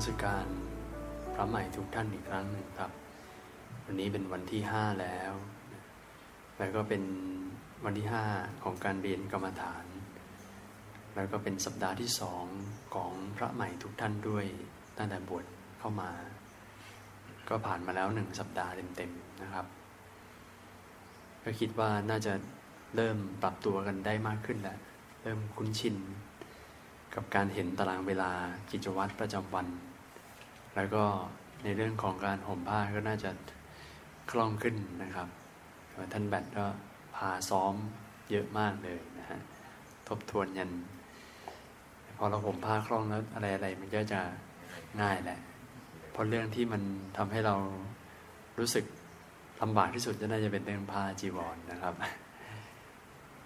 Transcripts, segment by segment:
มัสการพระใหม่ทุกท่านอีกครั้งหนึ่งครับ วันนี้เป็นวันที่ห้าแล้ว แล้วก็เป็นวันที่ห้าของการเรียนกรรมฐาน แล้วก็เป็นสัปดาห์ที่สองของพระใหม่ทุกท่านด้วยตั้งแต่บวชเข้ามา ก็ผ่านมาแล้วหนึ่งสัปดาห์เต็มๆนะครับ ก็คิดว่าน่าจะเริ่มปรับตัวกันได้มากขึ้นแล้ว เริ่มคุ้นชินกับการเห็นตารางเวลากิจวัตรประจำวัน แล้วก็ในเรื่องของการห่มผ้าก็น่าจะคล่องขึ้นนะครับท่านแบทก็พาซ้อมเยอะมากเลยนะฮะทบทวนยัน พอเราห่มผ้าคล่องแล้วอะไรอะไรมันก็จะง่ายแหละเพราะเรื่องที่มันทำให้เรารู้สึกลำบากที่สุดจะน่าจะเป็นเรื่องผ้าจีวรนนะครับ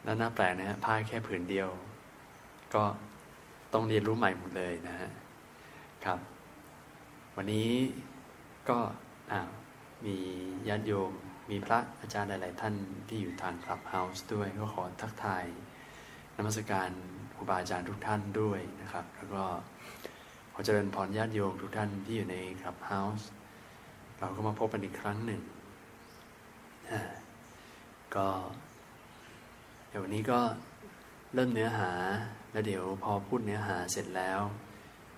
แล้วน่าแปลกนะฮะผ้าแค่ผืนเดียว ก็ต้องเรียนรู้ใหม่หมดเลยนะฮะครับ วันนี้ก็มีญาติโยม มีพระอาจารย์หลาย ๆ ท่านที่อยู่ทางคลับเฮาส์ด้วย ก็ขอทักทายนมัสการครูบาอาจารย์ทุกท่านด้วยนะครับ แล้วก็ขอเจริญพรญาติโยมทุกท่านที่อยู่ในคลับเฮาส์เราก็มาพบกันอีกครั้งหนึ่ง ก็เดี๋ยววันนี้ก็เริ่มเนื้อหา แล้วเดี๋ยวพอพูดเนื้อหาเสร็จแล้ว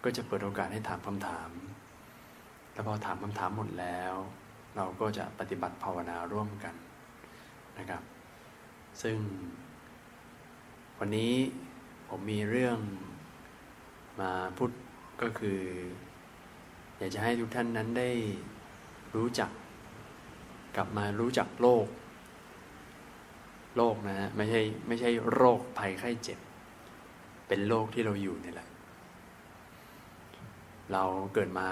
ก็จะเปิดโอกาสให้ถามคำถาม แล้วพอถามคำถามหมดแล้ว เราก็จะปฏิบัติภาวนาร่วมกันนะครับ ซึ่ง วันนี้ผมมีเรื่องมาพูดก็คือ อยากจะให้ทุกท่านนั้นได้รู้จัก กลับมารู้จักโลกโรคนะฮะไม่ใช่ไม่ใช่โรคภัยไข้เจ็บ เป็นโลกที่เราอยู่นี่แหละ เราเกิดมา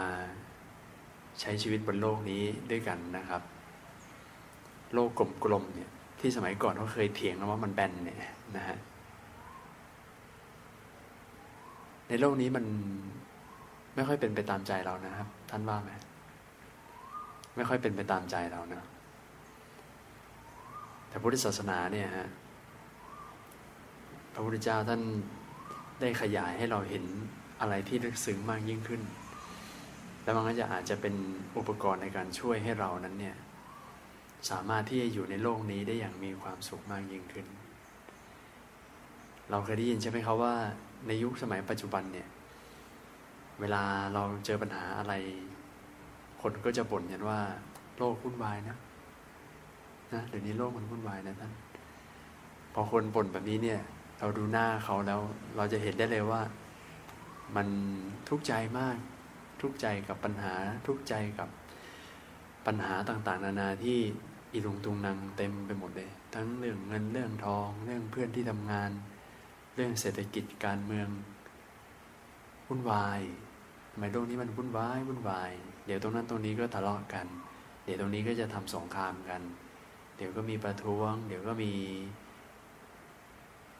ใช้ชีวิตบนโลกนี้ด้วยกันนะครับ โลกกลมๆเนี่ยที่สมัยก่อนเขาเคยเถียงกันว่ามันแบนเนี่ยนะฮะในโลกนี้มันไม่ค่อยเป็นไปตามใจเรานะครับ ท่านว่าไหมไม่ค่อยเป็นไปตามใจเรานะ แต่พุทธศาสนาเนี่ยฮะพระพุทธเจ้าท่านได้ขยายให้เราเห็นอะไรที่ลึกซึ้งมากยิ่งขึ้น แล้วมันก็จะอาจจะเป็นอุปกรณ์ในการช่วยให้เรานั้นเนี่ยสามารถที่จะอยู่ในโลกนี้ได้อย่างมีความสุขมากยิ่งขึ้น เราเคยได้ยินใช่ไหมครับว่า ในยุคสมัยปัจจุบันเนี่ย เวลาเราเจอปัญหาอะไร คนก็จะบ่นกันว่า โลกวุ่นวายนะนะเดี๋ยวนี้โลกมันวุ่นวายนะท่านพอคนบ่นแบบนี้เนี่ย เราดูหน้าเขาแล้ว เราจะเห็นได้เลยว่า มันทุกข์ใจมาก ทุกข์ใจกับปัญหาทุกข์ใจกับปัญหาต่างๆ นานาที่อีลุงตุงนางเต็มไปหมดเลย ทั้งเรื่องเงินเรื่องทอง เรื่องเพื่อนที่ทำงาน เรื่องเศรษฐกิจการเมืองวุ่นวายทำไมโลกนี้มันวุ่นวายวุ่นวาย เดี๋ยวตรงนั้นตรงนี้ก็ทะเลาะกัน เดี๋ยวตรงนี้ก็จะทำสงครามกัน เดี๋ยวก็มีประท้วง เดี๋ยวก็มี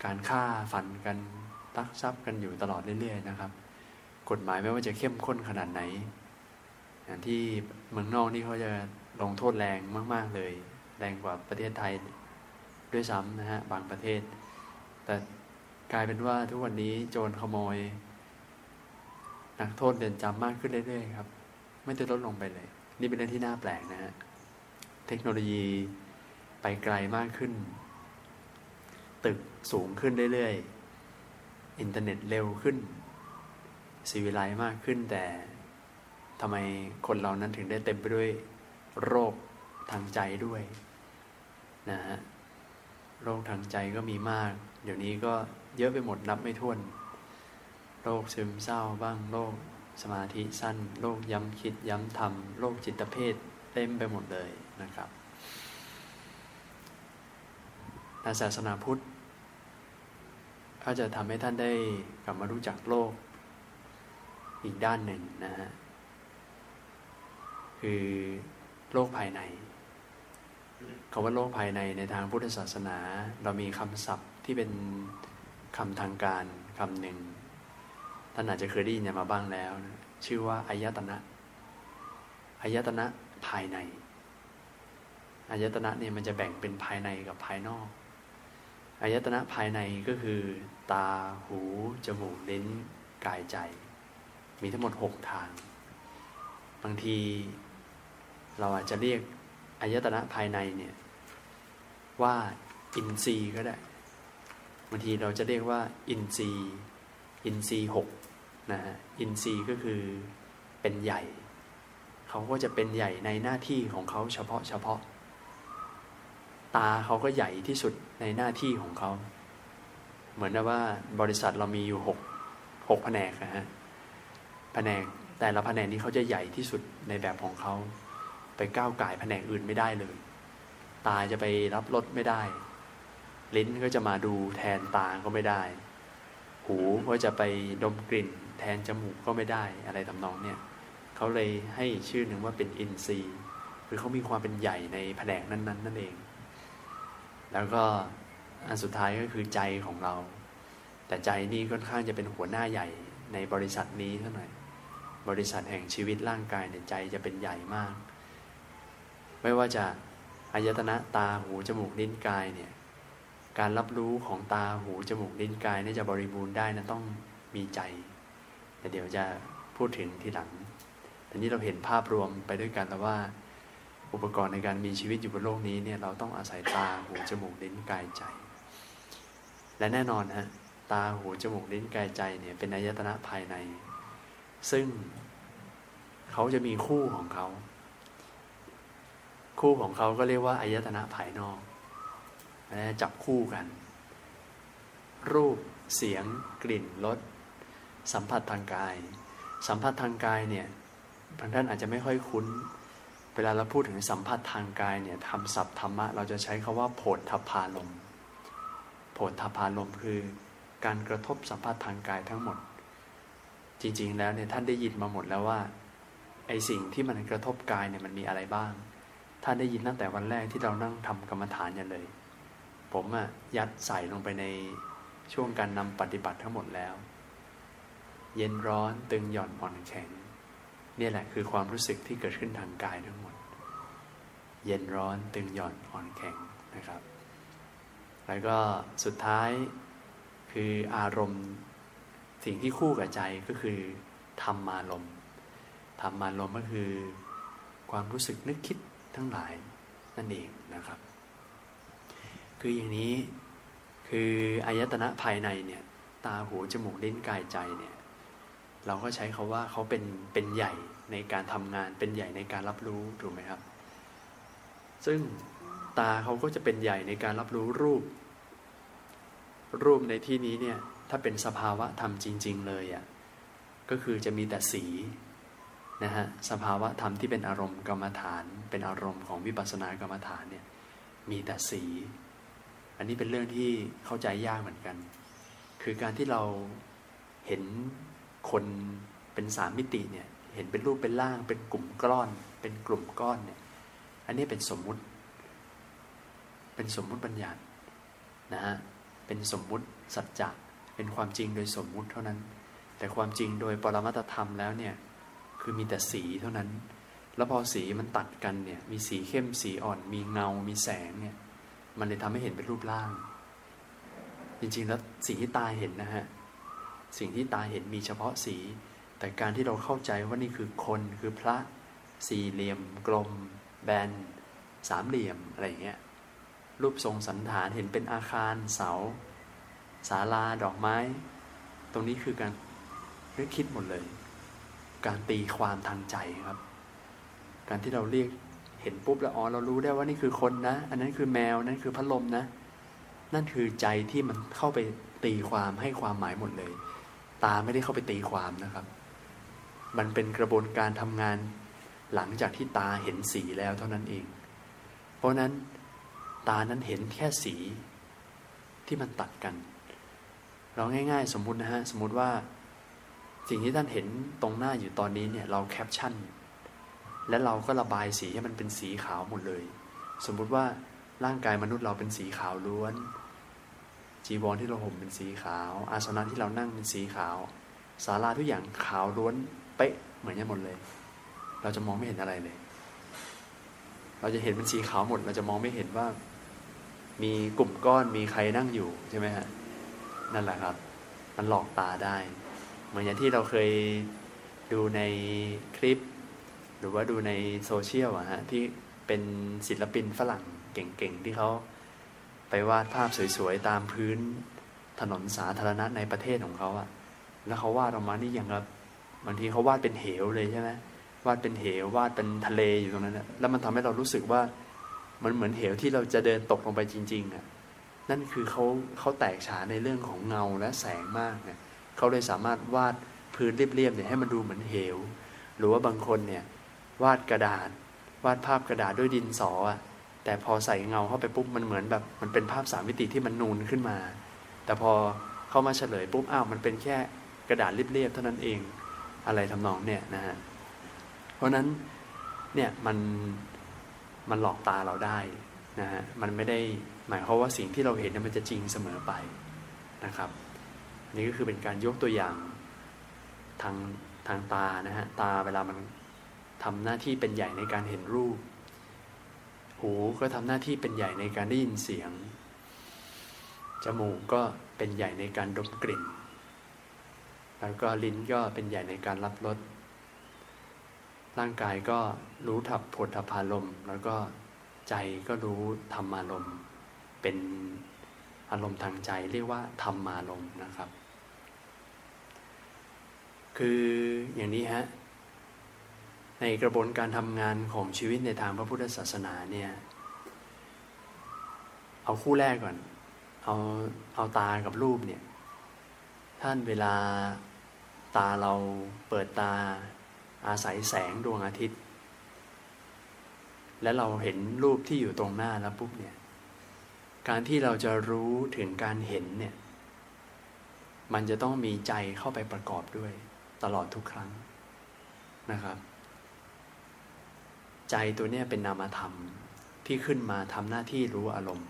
การฆ่าฟันกันตักทรัพย์กันอยู่ตลอดเรื่อยๆนะครับ กฎหมายไม่ว่าจะเข้มข้นขนาดไหน อย่างที่เมืองนอกนี่เขาจะลงโทษแรงมาก ๆ เลย แรงกว่าประเทศไทยด้วยซ้ำนะฮะบางประเทศ แต่กลายเป็นว่าทุกวันนี้โจรขโมย นักโทษเดินจำมากขึ้นเรื่อยๆครับ ไม่ได้ลดลงไปเลย นี่เป็นเรื่องที่น่าแปลกนะฮะเทคโนโลยีไปไกลมากขึ้น ตึกสูงขึ้นเรื่อยๆ อินเทอร์เน็ตเร็วขึ้น สีวิไลมากขึ้นแต่ทำไมคนเรานั้นถึงได้เต็มไปด้วยโรคทางใจด้วยนะฮะโรคทางใจก็มีมาก เดี๋ยวนี้ก็เยอะไปหมดนับไม่ถ้วน โรคซึมเศร้าบ้างโรคสมาธิสั้นโรคย้ำคิดย้ำทำโรคจิตเภทเต็มไปหมดเลยนะครับในศาสนาพุทธก็จะทำให้ท่านได้กลับมารู้จักโลก อีกด้านหนึ่งนะฮะคือโลกภายในคำว่าโลกภายในในทางพุทธศาสนา เรามีคำศัพท์ที่เป็นคำทางการคำหนึ่งท่านอาจจะเคยได้ยินมาบ้างแล้วนะชื่อว่าอายตนะอายตนะภายในอายตนะเนี่ยมันจะแบ่งเป็นภายในกับภายนอกอายตนะภายในก็คือ ตาหู จมูกลิ้น กายใจ มีทั้งหมดหกทางบางทีเราอาจจะเรียกอายตนะภายในเนี่ยว่าอินทรีย์ก็ได้ บางทีเราจะเรียกว่า อินทรีย์อินทรีย์หกนะฮะอินทรีย์ก็คือเป็นใหญ่ เขาก็จะเป็นใหญ่ในหน้าที่ของเขาเฉพาะเฉพาะ ตาเขาก็ใหญ่ที่สุดในหน้าที่ของเขา เหมือนว่าบริษัทเรามีอยู่หกหกแผนกนะฮะ แผนก แต่ละแผนกนี้เขาจะใหญ่ที่สุดในแบบของเขา ไปก้าวไก่แผนกอื่นไม่ได้เลย ตาจะไปรับรสไม่ได้ ลิ้นก็จะมาดูแทนตาก็ไม่ได้ หูก็จะไปดมกลิ่น แทนจมูกก็ไม่ได้อะไรทำนองเนี่ยเขาเลยให้ชื่อหนึ่งว่าเป็นอินทรีย์คือเขามีความเป็นใหญ่ในแผนกนั้น ๆ นั่นเอง แล้วก็อันสุดท้ายก็คือใจของเรา แต่ใจนี่ค่อนข้างจะเป็นหัวหน้าใหญ่ในบริษัทนี้เท่าไหร่ บริษัทแห่งชีวิตร่างกายในใจจะเป็นใหญ่มาก ไม่ว่าจะอายตนะตาหูจมูกลิ้นกายเนี่ยการรับรู้ของตาหูจมูกลิ้นกายนี่จะบริบูรณ์ได้นะต้องมีใจ แต่เดี๋ยวจะพูดถึงทีหลังอันนี้เราเห็นภาพรวมไปด้วยกันแล้วว่า อุปกรณ์ในการมีชีวิตอยู่บนโลกนี้เนี่ยเราต้องอาศัยตาหูจมูกลิ้นกายใจ และแน่นอนฮะตาหูจมูกลิ้นกายใจเนี่ยเป็นอายตนะภายใน ซึ่งเขาจะมีคู่ของเขา คู่ของเขาก็เรียกว่าอายตนะภายนอกจับคู่กัน รูปเสียง กลิ่นรสสัมผัสทางกาย สัมผัสทางกายเนี่ยบางท่านอาจจะไม่ค่อยคุ้น เวลาเราพูดถึงสัมผัสทางกายเนี่ยทำศัพท์ธรรมะ เราจะใช้คาว่าโผฏฐพารมโผฏฐพารมคือ การกระทบสัมผัสทางกายทั้งหมด จริง ๆ แล้วเนี่ยท่านได้ยินมาหมดแล้วว่าไอสิ่งที่มันกระทบกายเนี่ยมันมีอะไรบ้าง ท่านได้ยินตั้งแต่วันแรกที่เรานั่งทำกรรมฐานยันเลย ผมอะยัดใส่ลงไปในช่วงการนำปฏิบัติทั้งหมดแล้ว เย็นร้อนตึงหย่อนอ่อนแข็งนี่แหละคือความรู้สึกที่เกิดขึ้นทางกายทั้งหมด เย็นร้อนตึงหย่อนอ่อนแข็งนะครับ แล้วก็สุดท้ายคืออารมณ์ สิ่งที่คู่กับใจก็คือธรรมารมธรรมารมก็คือความรู้สึกนึกคิดทั้งหลายนั่นเองนะครับ คืออย่างนี้คืออายตนะภายในเนี่ยตาหูจมูกลิ้นกายใจเนี่ยเราก็ใช้คาว่าเขาเป็นเป็นใหญ่ในการทำงานเป็นใหญ่ในการรับรู้ถูกไหมครับ ซึ่งตาเขาก็จะเป็นใหญ่ในการรับรู้รูป รูปในที่นี้เนี่ย ถ้าเป็นสภาวะธรรมจริง ๆ เลยอะ่ะก็คือจะมีแต่สีนะฮะสภาวะธรรมที่เป็นอารมณ์กรรมฐาน เป็นอารมณ์ของวิปัสสนากรรมฐานเนี่ยมีแต่สี อันนี้เป็นเรื่องที่เข้าใจยากเหมือนกัน คือการที่เราเห็นคนเป็นสามมิติเนี่ยเห็นเป็นรูปเป็นร่าง เป็นกลุ่มก้อน เป็นกลุ่มก้อนเนี่ยอันนี้เป็นสมมุติ เป็นสมมุติบัญญัตินะฮะเป็นสมมุติสัจจะ เป็นความจริงโดยสมมุติเท่านั้น แต่ความจริงโดยปรมัตธรรมแล้วเนี่ยคือมีแต่สีเท่านั้น แล้วพอสีมันตัดกันเนี่ยมีสีเข้มสีอ่อน มีเงา มีแสงเนี่ยมันเลยทำให้เห็นเป็นรูปร่าง จริงๆแล้วสิ่งที่ตาเห็นนะฮะสิ่งที่ตาเห็นมีเฉพาะสี แต่การที่เราเข้าใจว่านี่คือคนคือพระสี่เหลี่ยม กลม แบน สามเหลี่ยมอะไรเงี้ยรูปทรงสันฐานเห็นเป็นอาคารเสา ศาลาดอกไม้ ตรงนี้คือการนึกคิดหมดเลย การตีความทางใจครับ การที่เราเรียกเห็นปุ๊บแล้วอ๋อเรารู้ได้ว่านี่คือคนนะ อันนั้นคือแมวนั่นคือพัดลมนะ นั่นคือใจที่มันเข้าไปตีความให้ความหมายหมดเลย ตาไม่ได้เข้าไปตีความนะครับ มันเป็นกระบวนการทำงานหลังจากที่ตาเห็นสีแล้วเท่านั้นเอง เพราะนั้นตานั้นเห็นแค่สีที่มันตัดกัน เราง่าย ๆ สมมุตินะฮะสมมุติว่า สิ่งที่ท่านเห็นตรงหน้าอยู่ตอนนี้เนี่ยเราแคปชั่น และเราก็ระบายสีให้มันเป็นสีขาวหมดเลย สมมุติว่าร่างกายมนุษย์เราเป็นสีขาวล้วน จีวรที่เราห่มเป็นสีขาว อาสนะที่เรานั่งเป็นสีขาวศาลาทุกอย่างขาวล้วนเป๊ะเหมือนกันหมดเลย เราจะมองไม่เห็นอะไรเลย เราจะเห็นเป็นสีขาวหมด เราจะมองไม่เห็นว่า มีกลุ่มก้อนมีใครนั่งอยู่ใช่ไหมฮะ นั่นแหละครับ มันหลอกตาได้ เหมือนอย่างที่เราเคยดูในคลิป หรือว่าดูในโซเชียลอะฮะที่เป็นศิลปินฝรั่งเก่งๆ ที่เขาไปวาดภาพสวยๆ ตามพื้นถนนสาธารณะในประเทศของเขาอะแล้วเขาวาดออกมานี่อย่างกับบางทีเขาวาดเป็นเหวเลยใช่ไหมวาดเป็นเหววาดเป็นทะเลอยู่ตรงนั้นแล้วมันทำให้เรารู้สึกว่ามันเหมือนเหวที่เราจะเดินตกลงไปจริงๆอะ นั่นคือเขาเขาแตกฉานในเรื่องของเงาและแสงมากเนี่ยเขาเลยสามารถวาดพื้นเรียบๆเนี่ยให้มันดูเหมือนเหว หรือว่าบางคนเนี่ยวาดกระดาษ วาดภาพกระดาษด้วยดินสออะแต่พอใส่เงาเข้าไปปุ๊บมันเหมือนแบบมันเป็นภาพสามมิติที่มันนูนขึ้นมา แต่พอเข้ามาเฉลยปุ๊บอ้าวมันเป็นแค่กระดาษเรียบๆเท่านั้นเองอะไรทำนองเนี่ยนะฮะเพราะนั้นเนี่ยมันมันหลอกตาเราได้นะฮะมันไม่ได้ หมายความว่าสิ่งที่เราเห็นมันจะจริงเสมอไปนะครับนี่ก็คือเป็นการยกตัวอย่างทางทางตานะฮะตาเวลามันทำหน้าที่เป็นใหญ่ในการเห็นรูป หูก็ทำหน้าที่เป็นใหญ่ในการได้ยินเสียง จมูกก็เป็นใหญ่ในการดมกลิ่น แล้วก็ลิ้นก็เป็นใหญ่ในการรับรส ร่างกายก็รู้ทับผลทพารมแล้วก็ใจก็รู้ธรรมารม เป็นอารมณ์ทางใจเรียกว่าธรรมารมณ์นะครับ คืออย่างนี้ฮะในกระบวนการทำงานของชีวิตในทางพระพุทธศาสนาเนี่ย เอาคู่แรกก่อน เอาเอาตากับรูปเนี่ย ท่านเวลาตาเราเปิดตาอาศัยแสงดวงอาทิตย์ และเราเห็นรูปที่อยู่ตรงหน้าแล้วปุ๊บเนี่ย การที่เราจะรู้ถึงการเห็นเนี่ย มันจะต้องมีใจเข้าไปประกอบด้วย ตลอดทุกครั้งนะครับ ใจตัวนี้เป็นนามธรรมที่ขึ้นมาทำหน้าที่รู้อารมณ์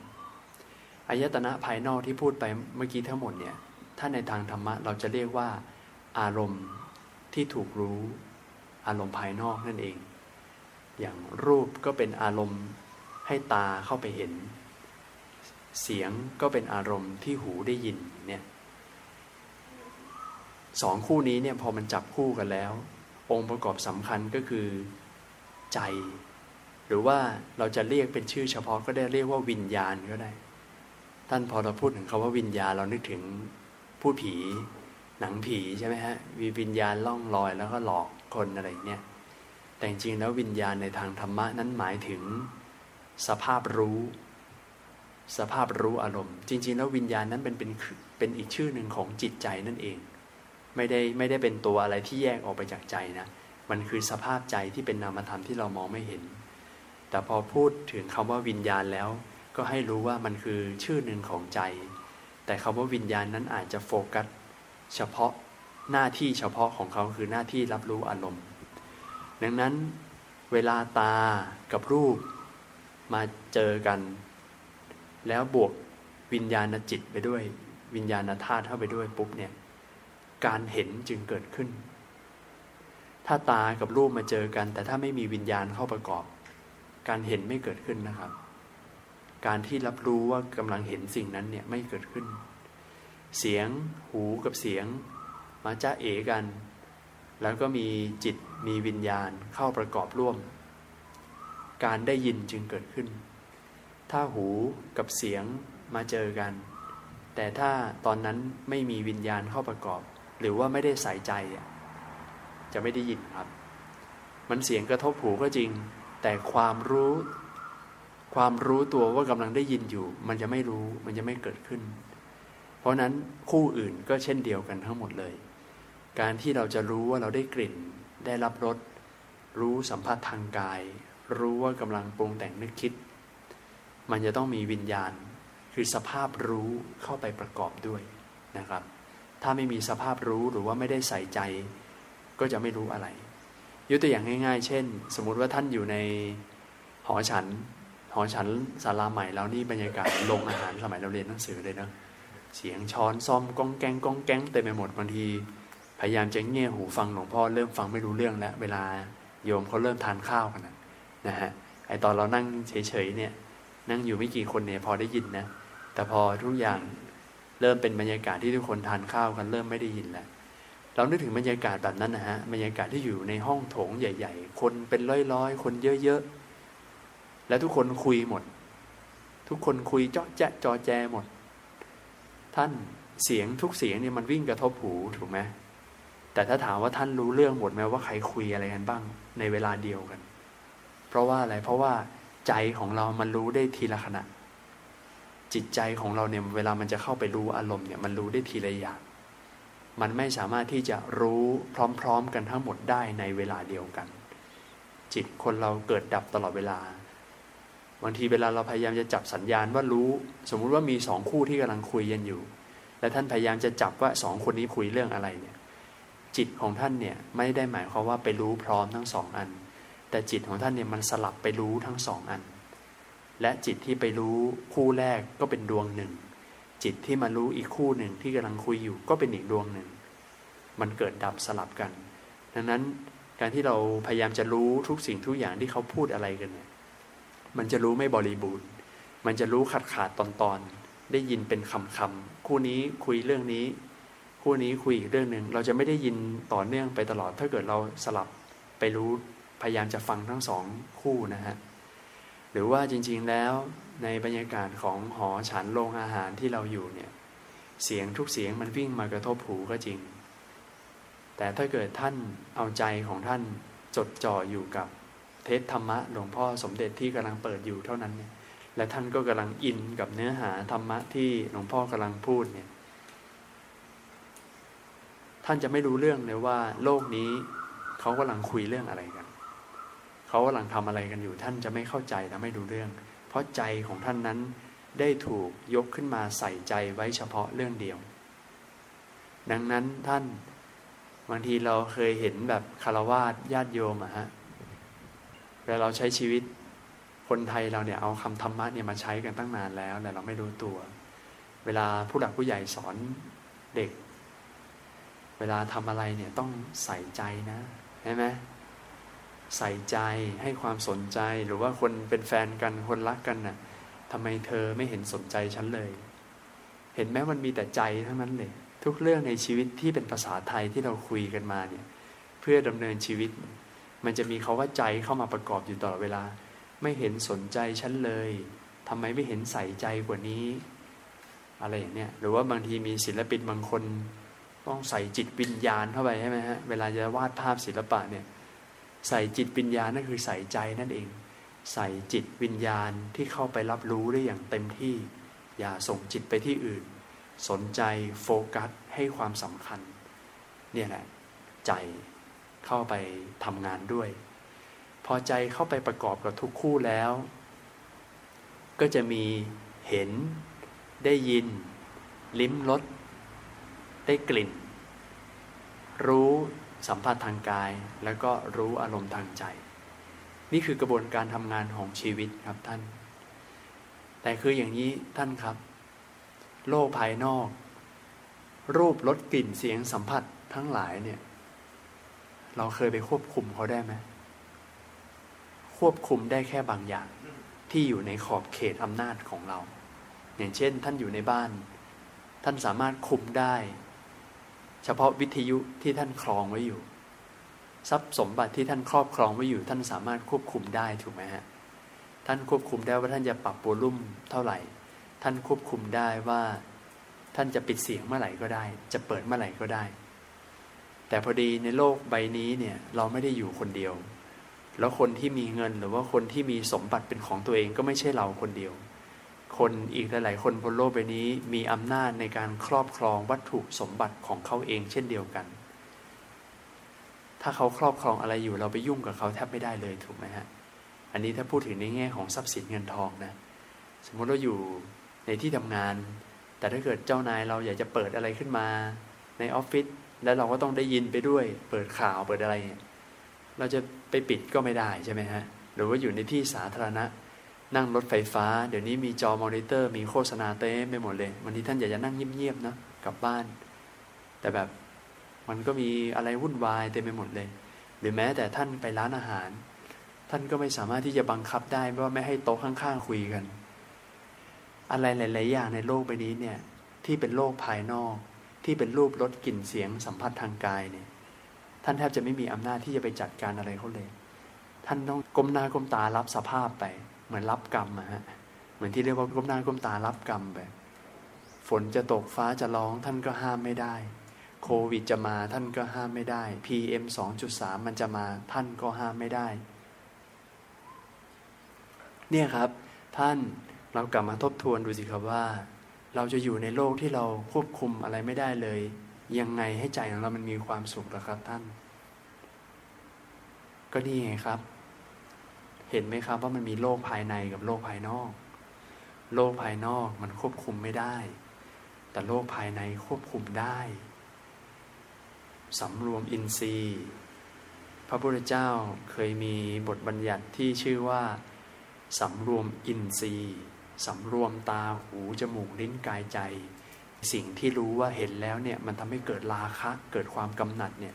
อายตนะภายนอกที่พูดไปเมื่อกี้ทั้งหมดเนี่ย ถ้าในทางธรรมะเราจะเรียกว่า อารมณ์ที่ถูกรู้ อารมณ์ภายนอกนั่นเอง อย่างรูปก็เป็นอารมณ์ให้ตาเข้าไปเห็น เสียงก็เป็นอารมณ์ที่หูได้ยินเนี่ยสองคู่นี้เนี่ยพอมันจับคู่กันแล้ว องค์ประกอบสำคัญก็คือใจ หรือว่าเราจะเรียกเป็นชื่อเฉพาะก็ได้เรียกว่าวิญญาณก็ได้ ท่านพอเราพูดถึงคาว่าวิญญาณเรานึกถึงผู้ผีหนังผีใช่ไหมฮะมีวิญญาณล่องลอยแล้วก็หลอกคนอะไรเนี่ยแต่จริงแล้ววิญญาณในทางธรรมะนั้นหมายถึงสภาพรู้ สภาพรู้อารมณ์ จริง ๆ แล้ววิญญาณนั้นเป็นเป็นเป็นอีกชื่อหนึ่งของจิตใจนั่นเอง ไม่ได้ไม่ได้เป็นตัวอะไรที่แยกออกไปจากใจนะ มันคือสภาพใจที่เป็นนามธรรมที่เรามองไม่เห็น แต่พอพูดถึงคำว่าวิญญาณแล้ว ก็ให้รู้ว่ามันคือชื่อหนึ่งของใจ แต่คำว่าวิญญาณนั้นอาจจะโฟกัส เฉพาะหน้าที่เฉพาะของเขาคือหน้าที่รับรู้อารมณ์ ดังนั้นเวลาตากับรูปมาเจอกัน แล้วบวกวิญญาณจิตไปด้วย วิญญาณธาตุเข้าไปด้วยปุ๊บเนี่ย การเห็นจึงเกิดขึ้น ถ้าตากับรูปมาเจอกัน แต่ถ้าไม่มีวิญญาณเข้าประกอบ การเห็นไม่เกิดขึ้นนะครับ การที่รับรู้ว่ากำลังเห็นสิ่งนั้นเนี่ยไม่เกิดขึ้น เสียงหูกับเสียง มาจ้าเอกัน แล้วก็มีจิตมีวิญญาณเข้าประกอบร่วม การได้ยินจึงเกิดขึ้น ถ้าหูกับเสียงมาเจอกัน แต่ถ้าตอนนั้นไม่มีวิญญาณเข้าประกอบ หรือว่าไม่ได้ใส่ใจ จะไม่ได้ยินครับ มันเสียงกระทบหูก็จริง แต่ความรู้ ความรู้ตัวว่ากำลังได้ยินอยู่ มันจะไม่รู้มันจะไม่เกิดขึ้น เพราะนั้นคู่อื่นก็เช่นเดียวกันทั้งหมดเลย การที่เราจะรู้ว่าเราได้กลิ่น ได้รับรสรู้สัมผัสทางกาย รู้ว่ากำลังปรุงแต่งนึกคิด มันจะต้องมีวิญญาณ คือสภาพรู้เข้าไปประกอบด้วยนะครับ ถ้าไม่มีสภาพรู้หรือว่าไม่ได้ใส่ใจ ก็จะไม่รู้อะไรยกตัวอย่างง่าย ๆ เช่น สมมุติว่าท่านอยู่ในหอฉัน หอฉันศาลาใหม่แล้วนี่บรรยากาศโรงอาหารสมัยเราเรียนหนังสือเลยนะเสียงช้อนซ่อมก้องแกงก้องแกงเต็มไปหมดบางที พยายามจะเงี่ยหูฟังหลวงพ่อเริ่มฟังไม่รู้เรื่องแล้ว เวลาโยมเขาเริ่มทานข้าวกันนะนะฮะไอตอนเรานั่งเฉยๆเนี่ย นั่งอยู่ไม่กี่คนเนี่ยพอได้ยินนะแต่พอทุกอย่างเริ่มเป็นบรรยากาศที่ทุกคนทานข้าวกันเริ่มไม่ได้ยินแล้วเรานึกถึงบรรยากาศแบบนั้นนะฮะบรรยากาศที่อยู่ในห้องโถงใหญ่ ๆ คนเป็นร้อยๆ คนเยอะๆแล้วทุกคนคุยหมด ทุกคนคุยเจาะแจ๊ะจอแจหมด ท่านเสียงทุกเสียงเนี่ยมันวิ่งกระทบหูถูกไหมแต่ถ้าถามว่าท่านรู้เรื่องหมดไหมว่าใครคุยอะไรกันบ้างในเวลาเดียวกัน เพราะว่าอะไรเพราะว่า ใจของเรามันรู้ได้ทีละขณะ จิตใจของเราเนี่ยเวลามันจะเข้าไปรู้อารมณ์เนี่ยมันรู้ได้ทีละอย่าง มันไม่สามารถที่จะรู้พร้อมๆ กันทั้งหมดได้ในเวลาเดียวกัน จิตคนเราเกิดดับตลอดเวลาบางทีเวลาเราพยายามจะจับสัญญาณว่ารู้ สมมุติว่ามีสองคู่ที่กำลังคุยกันอยู่ และท่านพยายามจะจับว่าสองคนนี้คุยเรื่องอะไรเนี่ยจิตของท่านเนี่ยไม่ได้หมายความว่าไปรู้พร้อมทั้งสองอัน แต่จิตของท่านเนี่ยมันสลับไปรู้ทั้งสองอัน และจิตที่ไปรู้คู่แรกก็เป็นดวงหนึ่ง จิตที่มารู้อีกคู่หนึ่งที่กำลังคุยอยู่ก็เป็นอีกดวงหนึ่ง มันเกิดดับสลับกัน ดังนั้นการที่เราพยายามจะรู้ทุกสิ่งทุกอย่างที่เขาพูดอะไรกันเนี่ยมันจะรู้ไม่บริบูรณ์ มันจะรู้ขาดขาดตอนตอนได้ยินเป็นคำคำคู่นี้คุยเรื่องนี้ คู่นี้คุยอีกเรื่องหนึ่ง เราจะไม่ได้ยินต่อเนื่องไปตลอด ถ้าเกิดเราสลับไปรู้ พยายามจะฟังทั้งสองคู่นะฮะหรือว่าจริงๆแล้วในบรรยากาศของหอฉันโรงอาหารที่เราอยู่เนี่ยเสียงทุกเสียงมันวิ่งมากระทบหูก็จริง แต่ถ้าเกิดท่านเอาใจของท่านจดจ่ออยู่กับเทศธรรมะหลวงพ่อสมเด็จที่กำลังเปิดอยู่เท่านั้นเนี่ยและท่านก็กำลังอินกับเนื้อหาธรรมะที่หลวงพ่อกำลังพูดเนี่ยท่านจะไม่รู้เรื่องเลยว่าโลกนี้เขากำลังคุยเรื่องอะไรกัน เขากำลังทำอะไรกันอยู่ท่านจะไม่เข้าใจและไม่รู้เรื่อง เพราะใจของท่านนั้นได้ถูกยกขึ้นมาใส่ใจไว้เฉพาะเรื่องเดียว ดังนั้นท่านบางทีเราเคยเห็นแบบคารวาสญาติโยมอะฮะเวลาเราใช้ชีวิตคนไทยเราเนี่ยเอาคำธรรมะเนี่ยมาใช้กันตั้งนานแล้วแต่เราไม่รู้ตัว เวลาผู้หลักผู้ใหญ่สอนเด็ก เวลาทำอะไรเนี่ยต้องใส่ใจนะใช่ไหม ใส่ใจให้ความสนใจหรือว่าคนเป็นแฟนกันคนรักกันน่ะทำไมเธอไม่เห็นสนใจฉันเลย เห็นไหมมันมีแต่ใจทั้งนั้นเลยทุกเรื่องในชีวิตที่เป็นภาษาไทยที่เราคุยกันมาเนี่ย เพื่อดำเนินชีวิต มันจะมีคาว่าใจเข้ามาประกอบอยู่ตลอดเวลา ไม่เห็นสนใจฉันเลยทำไมไม่เห็นใส่ใจกว่านี้ อะไรอย่างเนี้ยหรือว่าบางทีมีศิลปินบางคน ต้องใส่จิตวิญญาณเข้าไปใช่ไหมฮะเวลาจะวาดภาพศิลปะเนี่ย ใส่จิตวิญญาณนั่นคือใส่ใจนั่นเอง ใส่จิตวิญญาณที่เข้าไปรับรู้ได้อย่างเต็มที่ อย่าส่งจิตไปที่อื่น สนใจโฟกัสให้ความสำคัญ เนี่ยแหละ ใจเข้าไปทำงานด้วย พอใจเข้าไปประกอบกับทุกคู่แล้ว ก็จะมีเห็น ได้ยิน ลิ้มรสได้กลิ่น รู้ สัมผัสทางกาย แล้วก็รู้อารมณ์ทางใจ นี่คือกระบวนการทำงานของชีวิตครับท่าน แต่คืออย่างนี้ท่านครับ โลกภายนอก รูปรสกลิ่นเสียงสัมผัสทั้งหลายเนี่ย เราเคยไปควบคุมเขาได้ไหมควบคุมได้แค่บางอย่างที่อยู่ในขอบเขตอำนาจของเรา อย่างเช่น ท่านอยู่ในบ้าน ท่านสามารถคุมได้ เฉพาะวิทยุที่ท่านครองไว้อยู่ ทรัพย์สมบัติที่ท่านครอบครองไว้อยู่ ท่านสามารถควบคุมได้ถูกไหมฮะท่านควบคุมได้ว่าท่านจะปรับโวลุ่มเท่าไหร่ ท่านควบคุมได้ว่า ท่านจะปิดเสียงเมื่อไหร่ก็ได้ จะเปิดเมื่อไหร่ก็ได้ แต่พอดีในโลกใบนี้เนี่ยเราไม่ได้อยู่คนเดียว แล้วคนที่มีเงินหรือว่าคนที่มีสมบัติเป็นของตัวเองก็ไม่ใช่เราคนเดียว คนอีกหลาย ๆ คนบนโลกใบนี้มีอำนาจในการครอบครองวัตถุสมบัติของเขาเองเช่นเดียวกัน ถ้าเขาครอบครองอะไรอยู่เราไปยุ่งกับเขาแทบไม่ได้เลยถูกไหมฮะ อันนี้ถ้าพูดถึงในแง่ของทรัพย์สินเงินทองนะ สมมติเราอยู่ในที่ทำงาน แต่ถ้าเกิดเจ้านายเราอยากจะเปิดอะไรขึ้นมา ในออฟฟิศ แล้วเราก็ต้องได้ยินไปด้วย เปิดข่าวเปิดอะไร เราจะไปปิดก็ไม่ได้ใช่ไหมฮะ หรือว่าอยู่ในที่สาธารณะ นั่งรถไฟฟ้า เดี๋ยวนี้มีจอมอนิเตอร์ มีโฆษณาเต็มไปหมดเลย วันนี้ท่านอยากจะนั่งเงียบๆนะกลับบ้าน แต่แบบมันก็มีอะไรวุ่นวายเต็มไปหมดเลย หรือแม้แต่ท่านไปร้านอาหาร ท่านก็ไม่สามารถที่จะบังคับได้ว่าไม่ให้โต๊ะข้างๆคุยกัน อะไรหลาย ๆ อย่างในโลกใบนี้เนี่ย ที่เป็นโลกภายนอก ที่เป็นรูปรสกลิ่นเสียงสัมผัสทางกายเนี่ยท่านแทบจะไม่มีอำนาจที่จะไปจัดการอะไรเขาเลย ท่านต้องก้มหน้าก้มตารับสภาพไป มือนรับกรรมอะฮะเหมือนที่เรียกว่าก้มหน้าก้มตารับกรรมไปฝนจะตกฟ้าจะร้องท่านก็ห้ามไม่ได้ โควิดจะมาท่านก็ห้ามไม่ได้ PM 2.3 มันจะมาท่านก็ห้ามไม่ได้ เนี่ยครับ ท่านเรากลับมาทบทวนดูสิครับว่า เราจะอยู่ในโลกที่เราควบคุมอะไรไม่ได้เลย ยังไงให้ใจของเรามันมีความสุขล่ะครับท่าน ก็นี่ไงครับ เห็นไหมครับว่ามันมีโลกภายในกับโลกภายนอก โลกภายนอกมันควบคุมไม่ได้ แต่โลกภายในควบคุมได้สำรวมอินทรีย์ พระพุทธเจ้าเคยมีบทบัญญัติที่ชื่อว่าสำรวมอินทรีย์สำรวมตาหูจมูกลิ้นกายใจ สิ่งที่รู้ว่าเห็นแล้วเนี่ยมันทำให้เกิดราคะเกิดความกำหนัดเนี่ย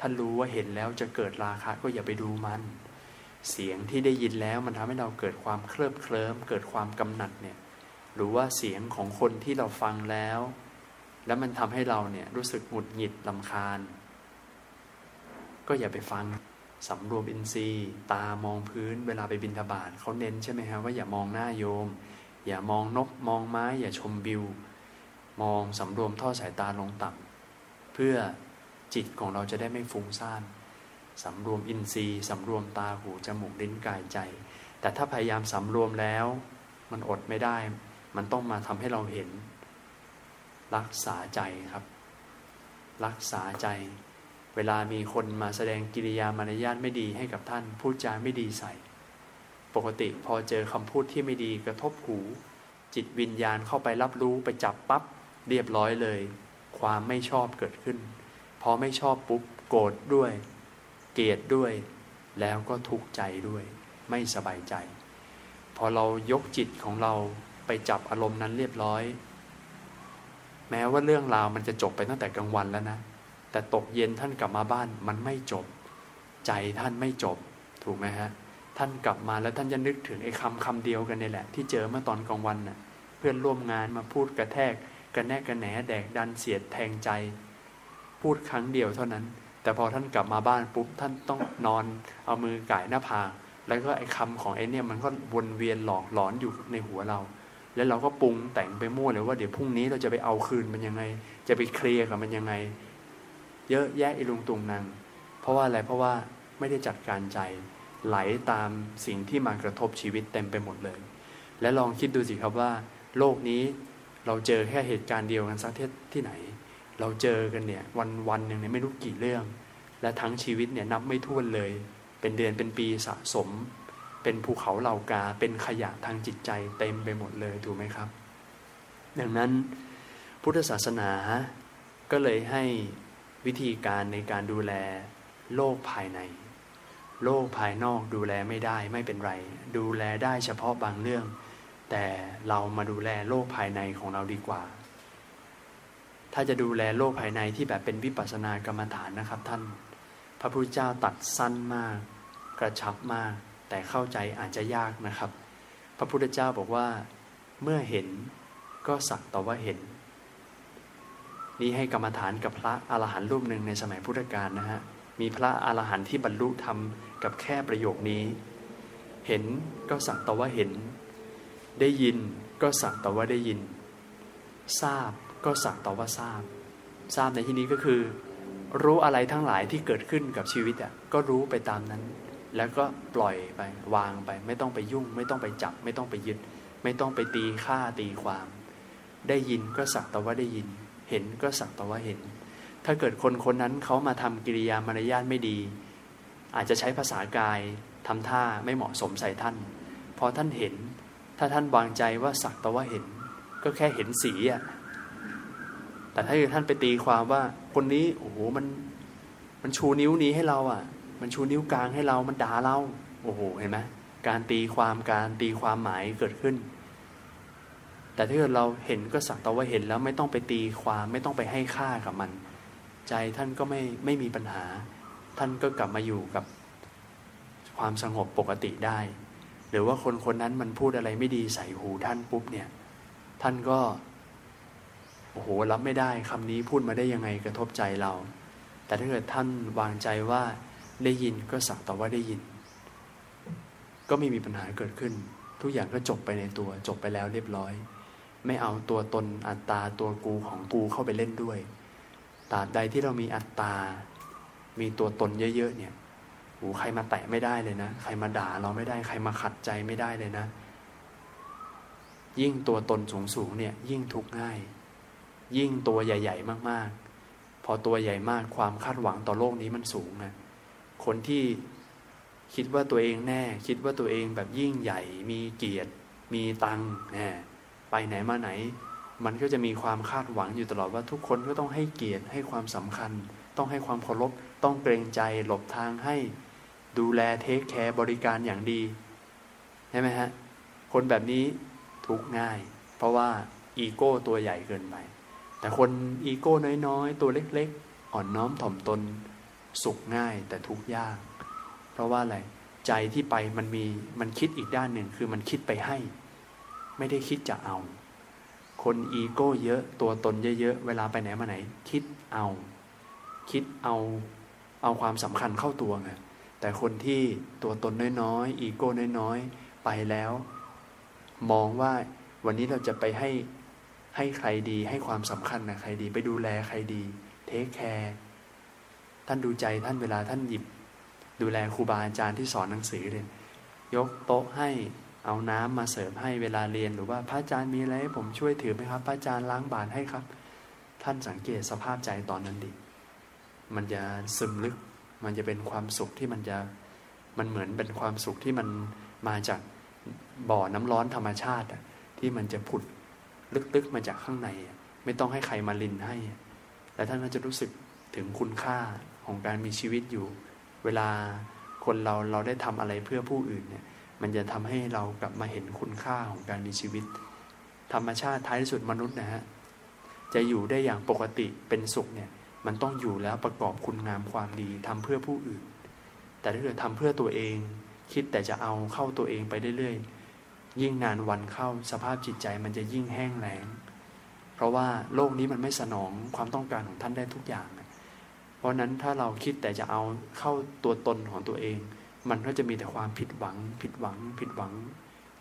ถ้ารู้ว่าเห็นแล้วจะเกิดราคะก็อย่าไปดูมัน เสียงที่ได้ยินแล้วมันทำให้เราเกิดความเคลิบเคลิ้มเกิดความกำหนัดเนี่ยหรือว่าเสียงของคนที่เราฟังแล้ว แล้วมันทำให้เราเนี่ยรู้สึกหงุดหงิดลำคาญ ก็อย่าไปฟังสำรวมอินทรีย์ ตามองพื้นเวลาไปบินทบาทเขาเน้นใช่ไหมครับว่าอย่ามองหน้าโยม อย่ามองนกมองไม้ อย่าชมวิว มองสำรวมท่อสายตาลงต่ำเพื่อจิตของเราจะได้ไม่ฟุ้งซ่าน สำรวมอินทรีย์สำรวมตาหูจมูกลิ้นกายใจ แต่ถ้าพยายามสำรวมแล้ว มันอดไม่ได้ มันต้องมาทำให้เราเห็น รักษาใจครับ รักษาใจ เวลามีคนมาแสดงกิริยามารยาทไม่ดีให้กับท่านพูดจาไม่ดีใส่ ปกติพอเจอคำพูดที่ไม่ดีกระทบหู จิตวิญญาณเข้าไปรับรู้ไปจับปับ๊บเรียบร้อยเลย ความไม่ชอบเกิดขึ้นพอไม่ชอบปุ๊บโกรธด้วย เกลียดด้วย แล้วก็ทุกข์ใจด้วย ไม่สบายใจ พอเรายกจิตของเราไปจับอารมณ์นั้นเรียบร้อย แม้ว่าเรื่องราวมันจะจบไปตั้งแต่กลางวันแล้วนะ แต่ตกเย็นท่านกลับมาบ้านมันไม่จบ ใจท่านไม่จบ ถูกไหมฮะ ท่านกลับมาแล้วท่านจะนึกถึงไอ้คำคำเดียวกันนี่แหละ ที่เจอเมื่อตอนกลางวันน่ะ เพื่อนร่วมงานมาพูดกระแทกกระแนกกระแหนแดกดันเสียดแทงใจ พูดครั้งเดียวเท่านั้น แต่พอท่านกลับมาบ้านปุ๊บท่านต้องนอนเอามือก่ายหน้าผากแล้วก็ไอ้คำของไอ้เนี่ยมันก็วนเวียนหลอกหลอนอยู่ในหัวเรา แล้วเราก็ปรุงแต่งไปมั่วเลยว่าเดี๋ยวพรุ่งนี้เราจะไปเอาคืนมันยังไง จะไปเคลียร์กับมันยังไง เยอะแยะไอิลุงตุงนางเพราะว่าอะไรเพราะว่าไม่ได้จัดการใจไหลาตามสิ่งที่มากระทบชีวิตเต็มไปหมดเลย และลองคิดดูสิครับว่า โลกนี้เราเจอแค่เหตุการณ์เดียวกันสักที่ที่ไหน เราเจอกันเนี่ยวันวันหนึ่งเนี่ยไม่รู้กี่เรื่อง และทั้งชีวิตเนี่ยนับไม่ถ้วนเลย เป็นเดือนเป็นปีสะสม เป็นภูเขาเหล่ากาเป็นขยะทางจิตใจเต็มไปหมดเลยถูกไหมครับ ดังนั้นพุทธศาสนาก็เลยให้วิธีการในการดูแลโลกภายใน โลกภายนอกดูแลไม่ได้ไม่เป็นไร ดูแลได้เฉพาะบางเรื่อง แต่เรามาดูแลโลกภายในของเราดีกว่า ถ้าจะดูแลโลกภายในที่แบบเป็นวิปัสสนากรรมฐานนะครับท่าน พระพุทธเจ้าตัดสั้นมาก กระชับมาก แต่เข้าใจอาจจะยากนะครับ พระพุทธเจ้าบอกว่าเมื่อเห็นก็สักแต่ว่าเห็น นี้ให้กรรมฐานกับพระอรหันต์รูปหนึ่งในสมัยพุทธกาลนะฮะมีพระอรหันต์ที่บรรลุธรรมกับแค่ประโยคนี้ เห็นก็สักแต่ว่าเห็น ได้ยินก็สักแต่ว่าได้ยิน ทราบ ก็สักต่ว่าทราบ ทราบในที่นี้ก็คือ รู้อะไรทั้งหลายที่เกิดขึ้นกับชีวิตอะก็รู้ไปตามนั้น แล้วก็ปล่อยไปวางไป ไม่ต้องไปยุ่ง ไม่ต้องไปจับ ไม่ต้องไปยึด ไม่ต้องไปตีค่าตีความ ได้ยินก็สักแต่ว่าได้ยิน เห็นก็สักแต่ว่าเห็น ถ้าเกิดคนคนนั้นเขามาทำกิริยามารยาทไม่ดี อาจจะใช้ภาษากายทำท่าไม่เหมาะสมใส่ท่าน พอท่านเห็น ถ้าท่านวางใจว่าสักแต่ว่าเห็น ก็แค่เห็นสีอะ แต่ถ้าท่านไปตีความว่าคนนี้โอ้โหมันมันชูนิ้วนี้ให้เราอะ มันชูนิ้วกลางให้เรามันด่าเราโอ้โหเห็นไหมการตีความการตีความหมายเกิดขึ้น แต่ถ้าเกิดเราเห็นก็สักแต่ว่าเห็นแล้วไม่ต้องไปตีความไม่ต้องไปให้ค่ากับมัน ใจท่านก็ไม่ไม่มีปัญหา ท่านก็กลับมาอยู่กับความสงบปกติได้ หรือว่าคนคนนั้นมันพูดอะไรไม่ดีใส่หูท่านปุ๊บเนี่ย ท่านก็ โอ้โหรับไม่ได้คำนี้พูดมาได้ยังไงกระทบใจเรา แต่ถ้าเกิดท่านวางใจว่าได้ยินก็สักแต่ว่าได้ยิน ก็ไม่มีปัญหาเกิดขึ้น ทุกอย่างก็จบไปในตัวจบไปแล้วเรียบร้อย ไม่เอาตัวตนอัตตาตัวกูของกูเข้าไปเล่นด้วยตราบใดที่เรามีอัตตา มีตัวตนเยอะๆเนี่ยโอ้ใครมาแตะไม่ได้เลยนะ ใครมาด่าเราไม่ได้ ใครมาขัดใจไม่ได้เลยนะ ยิ่งตัวตนสูงๆเนี่ย ยิ่งทุกข์ง่าย ยิ่งตัวใหญ่ ๆ มากๆ พอตัวใหญ่มากความคาดหวังต่อโลกนี้มันสูงนะคนที่คิดว่าตัวเองแน่ คิดว่าตัวเองแบบยิ่งใหญ่ มีเกียรติ มีตังค์ไปไหนมาไหน มันก็จะมีความคาดหวังอยู่ตลอดว่าทุกคนก็ต้องให้เกียรติให้ความสำคัญ ต้องให้ความเคารพต้องเกรงใจหลบทางให้ดูแลเทคแคร์บริการอย่างดีใช่ไหมฮะคนแบบนี้ทุกง่าย เพราะว่าอีโก้ตัวใหญ่เกินไป แต่คนอีโก้น้อยๆ ตัวเล็กๆ อ่อนน้อมถ่อมตน สุขง่ายแต่ทุกยาก เพราะว่าอะไร ใจที่ไปมันมีมันคิดอีกด้านหนึ่งคือมันคิดไปให้ ไม่ได้คิดจะเอา คนอีโก้เยอะตัวตนเยอะๆ เวลาไปไหนมาไหน คิดเอา คิดเอาเอาความสำคัญเข้าตัวไงแต่คนที่ตัวตนน้อยๆ อีโก้น้อยๆ ไปแล้ว มองว่าวันนี้เราจะไปให้ ให้ใครดีให้ความสำคัญนะใครดีไปดูแลใครดีเทคแคร์ท่านดูใจท่านเวลาท่านหยิบ ดูแลครูบาอาจารย์ที่สอนหนังสือเลยยกโต๊ะให้เอาน้ำมาเสิร์ฟให้เวลาเรียนหรือว่าพระอาจารย์มีอะไรให้ผมช่วยถือไหมครับ พระอาจารย์ล้างบาตรให้ครับ ท่านสังเกตสภาพใจตอนนั้นดิมันจะซึมลึก มันจะเป็นความสุขที่มันจะมันเหมือนเป็นความสุขที่มันมาจากบ่อน้ำร้อนธรรมชาติที่มันจะผุด ลึกๆมาจากข้างใน ไม่ต้องให้ใครมาลินให้ และท่านก็จะรู้สึกถึงคุณค่าของการมีชีวิตอยู่ เวลาคนเราเราได้ทำอะไรเพื่อผู้อื่นเนี่ย มันจะทำให้เรากลับมาเห็นคุณค่าของการมีชีวิต ธรรมชาติท้ายที่สุดมนุษย์นะฮะจะอยู่ได้อย่างปกติเป็นสุขเนี่ย มันต้องอยู่แล้วประกอบคุณงามความดีทำเพื่อผู้อื่น แต่ถ้าเกิดทำเพื่อตัวเอง คิดแต่จะเอาเข้าตัวเองไปเรื่อยๆ ยิ่งนานวันเข้าสภาพจิตใจมันจะยิ่งแห้งแล้ง เพราะว่าโลกนี้มันไม่สนองความต้องการของท่านได้ทุกอย่าง เพราะนั้นถ้าเราคิดแต่จะเอาเข้าตัวตนของตัวเอง มันก็จะมีแต่ความผิดหวัง ผิดหวัง ผิดหวัง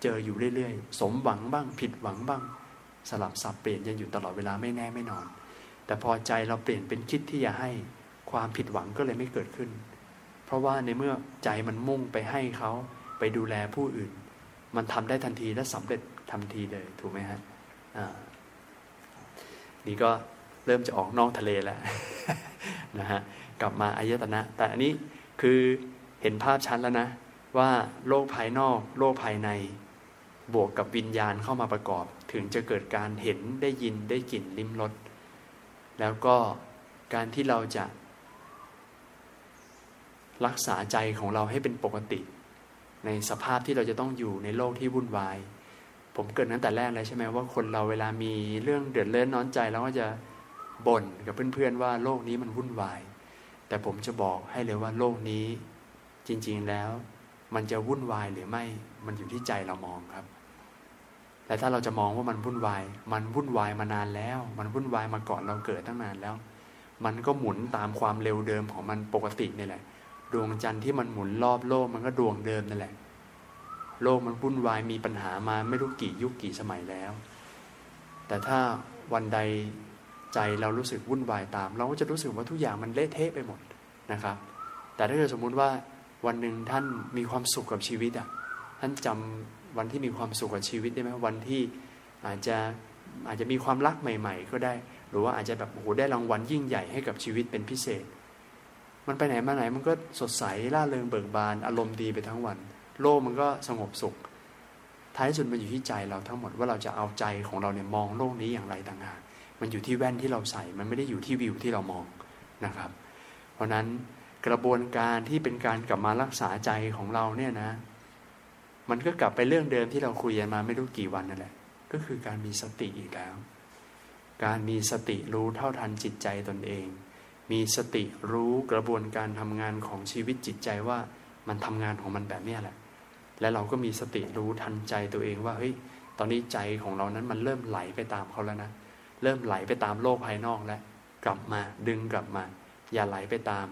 เจออยู่เรื่อยๆ สมหวังบ้าง ผิดหวังบ้าง สลับสับเปลี่ยนยังอยู่ตลอดเวลาไม่แน่ไม่นอน แต่พอใจเราเปลี่ยนเป็นคิดที่จะให้ความผิดหวังก็เลยไม่เกิดขึ้น เพราะว่าในเมื่อใจมันมุ่งไปให้เขาไปดูแลผู้อื่น มันทำได้ทันทีและสำเร็จทันทีเลยถูกไหมฮะนี่ก็เริ่มจะออกนอกทะเลแล้วนะฮะกลับมาอายตนะ แต่อันนี้คือเห็นภาพชัดแล้วนะ ว่าโลกภายนอกโลกภายในบวกกับวิญญาณเข้ามาประกอบ ถึงจะเกิดการเห็นได้ยินได้กลิ่นลิ้มรสแล้วก็การที่เราจะ รักษาใจของเราให้เป็นปกติ ในสภาพที่เราจะต้องอยู่ในโลกที่วุ่นวาย ผมเกิดตั้งแต่แรกเลยใช่ไหมว่าคนเราเวลามีเรื่องเดือดเร้อนน้อนใจเราก็จะบ่นกับเพื่อนๆว่าโลกนี้มันวุ่นวาย แต่ผมจะบอกให้เลยว่าโลกนี้จริงๆแล้ว มันจะวุ่นวายหรือไม่มันอยู่ที่ใจเรามองครับแต่ถ้าเราจะมองว่ามันวุ่นวาย มันวุ่นวายมานานแล้ว มันวุ่นวายมาก่อนเราเกิดตั้งนานแล้ว มันก็หมุนตามความเร็วเดิมของมันปกตินี่แหละ ดวงจันทร์ที่มันหมุนรอบโลกมันก็ดวงเดิมนั่นแหละ โลกมันวุ่นวายมีปัญหามาไม่รู้กี่ยุคกี่สมัยแล้ว แต่ถ้าวันใดใจเรารู้สึกวุ่นวายตาม เราก็จะรู้สึกว่าทุกอย่างมันเละเทะไปหมดนะครับ แต่ถ้าเกิดสมมุติว่าวันหนึ่งท่านมีความสุขกับชีวิตอะท่านจำวันที่มีความสุขกับชีวิตได้ไหมวันที่อาจจะอาจจะมีความรักใหม่ ๆ ก็ได้ หรือว่าอาจจะแบบโอ้โหได้รางวัลยิ่งใหญ่ให้กับชีวิตเป็นพิเศษ มันไปไหนมาไหนมันก็สดใสร่าเริงเบิกบาน อารมณ์ดีไปทั้งวัน โลกมันก็สงบสุข ท้ายสุดมันอยู่ที่ใจเราทั้งหมดว่าเราจะเอาใจของเราเนี่ยมองโลกนี้อย่างไรต่างหากมันอยู่ที่แว่นที่เราใส่ มันไม่ได้อยู่ที่วิวที่เรามองนะครับ เพราะนั้นกระบวนการที่เป็นการกลับมารักษาใจของเราเนี่ยนะ มันก็กลับไปเรื่องเดิมที่เราคุยกันมาไม่รู้กี่วันนั่นแหละ ก็คือการมีสติอีกแล้ว การมีสติรู้เท่าทันจิตใจตนเอง มีสติรู้กระบวนการทำงานของชีวิตจิตใจว่ามันทำงานของมันแบบนี้แหละ และเราก็มีสติรู้ทันใจตัวเองว่าเฮ้ยตอนนี้ใจของเรานั้นมันเริ่มไหลไปตามเขาแล้วนะ เริ่มไหลไปตามโลกภายนอกแล้ว กลับมาดึงกลับมา อย่าไหลไปตาม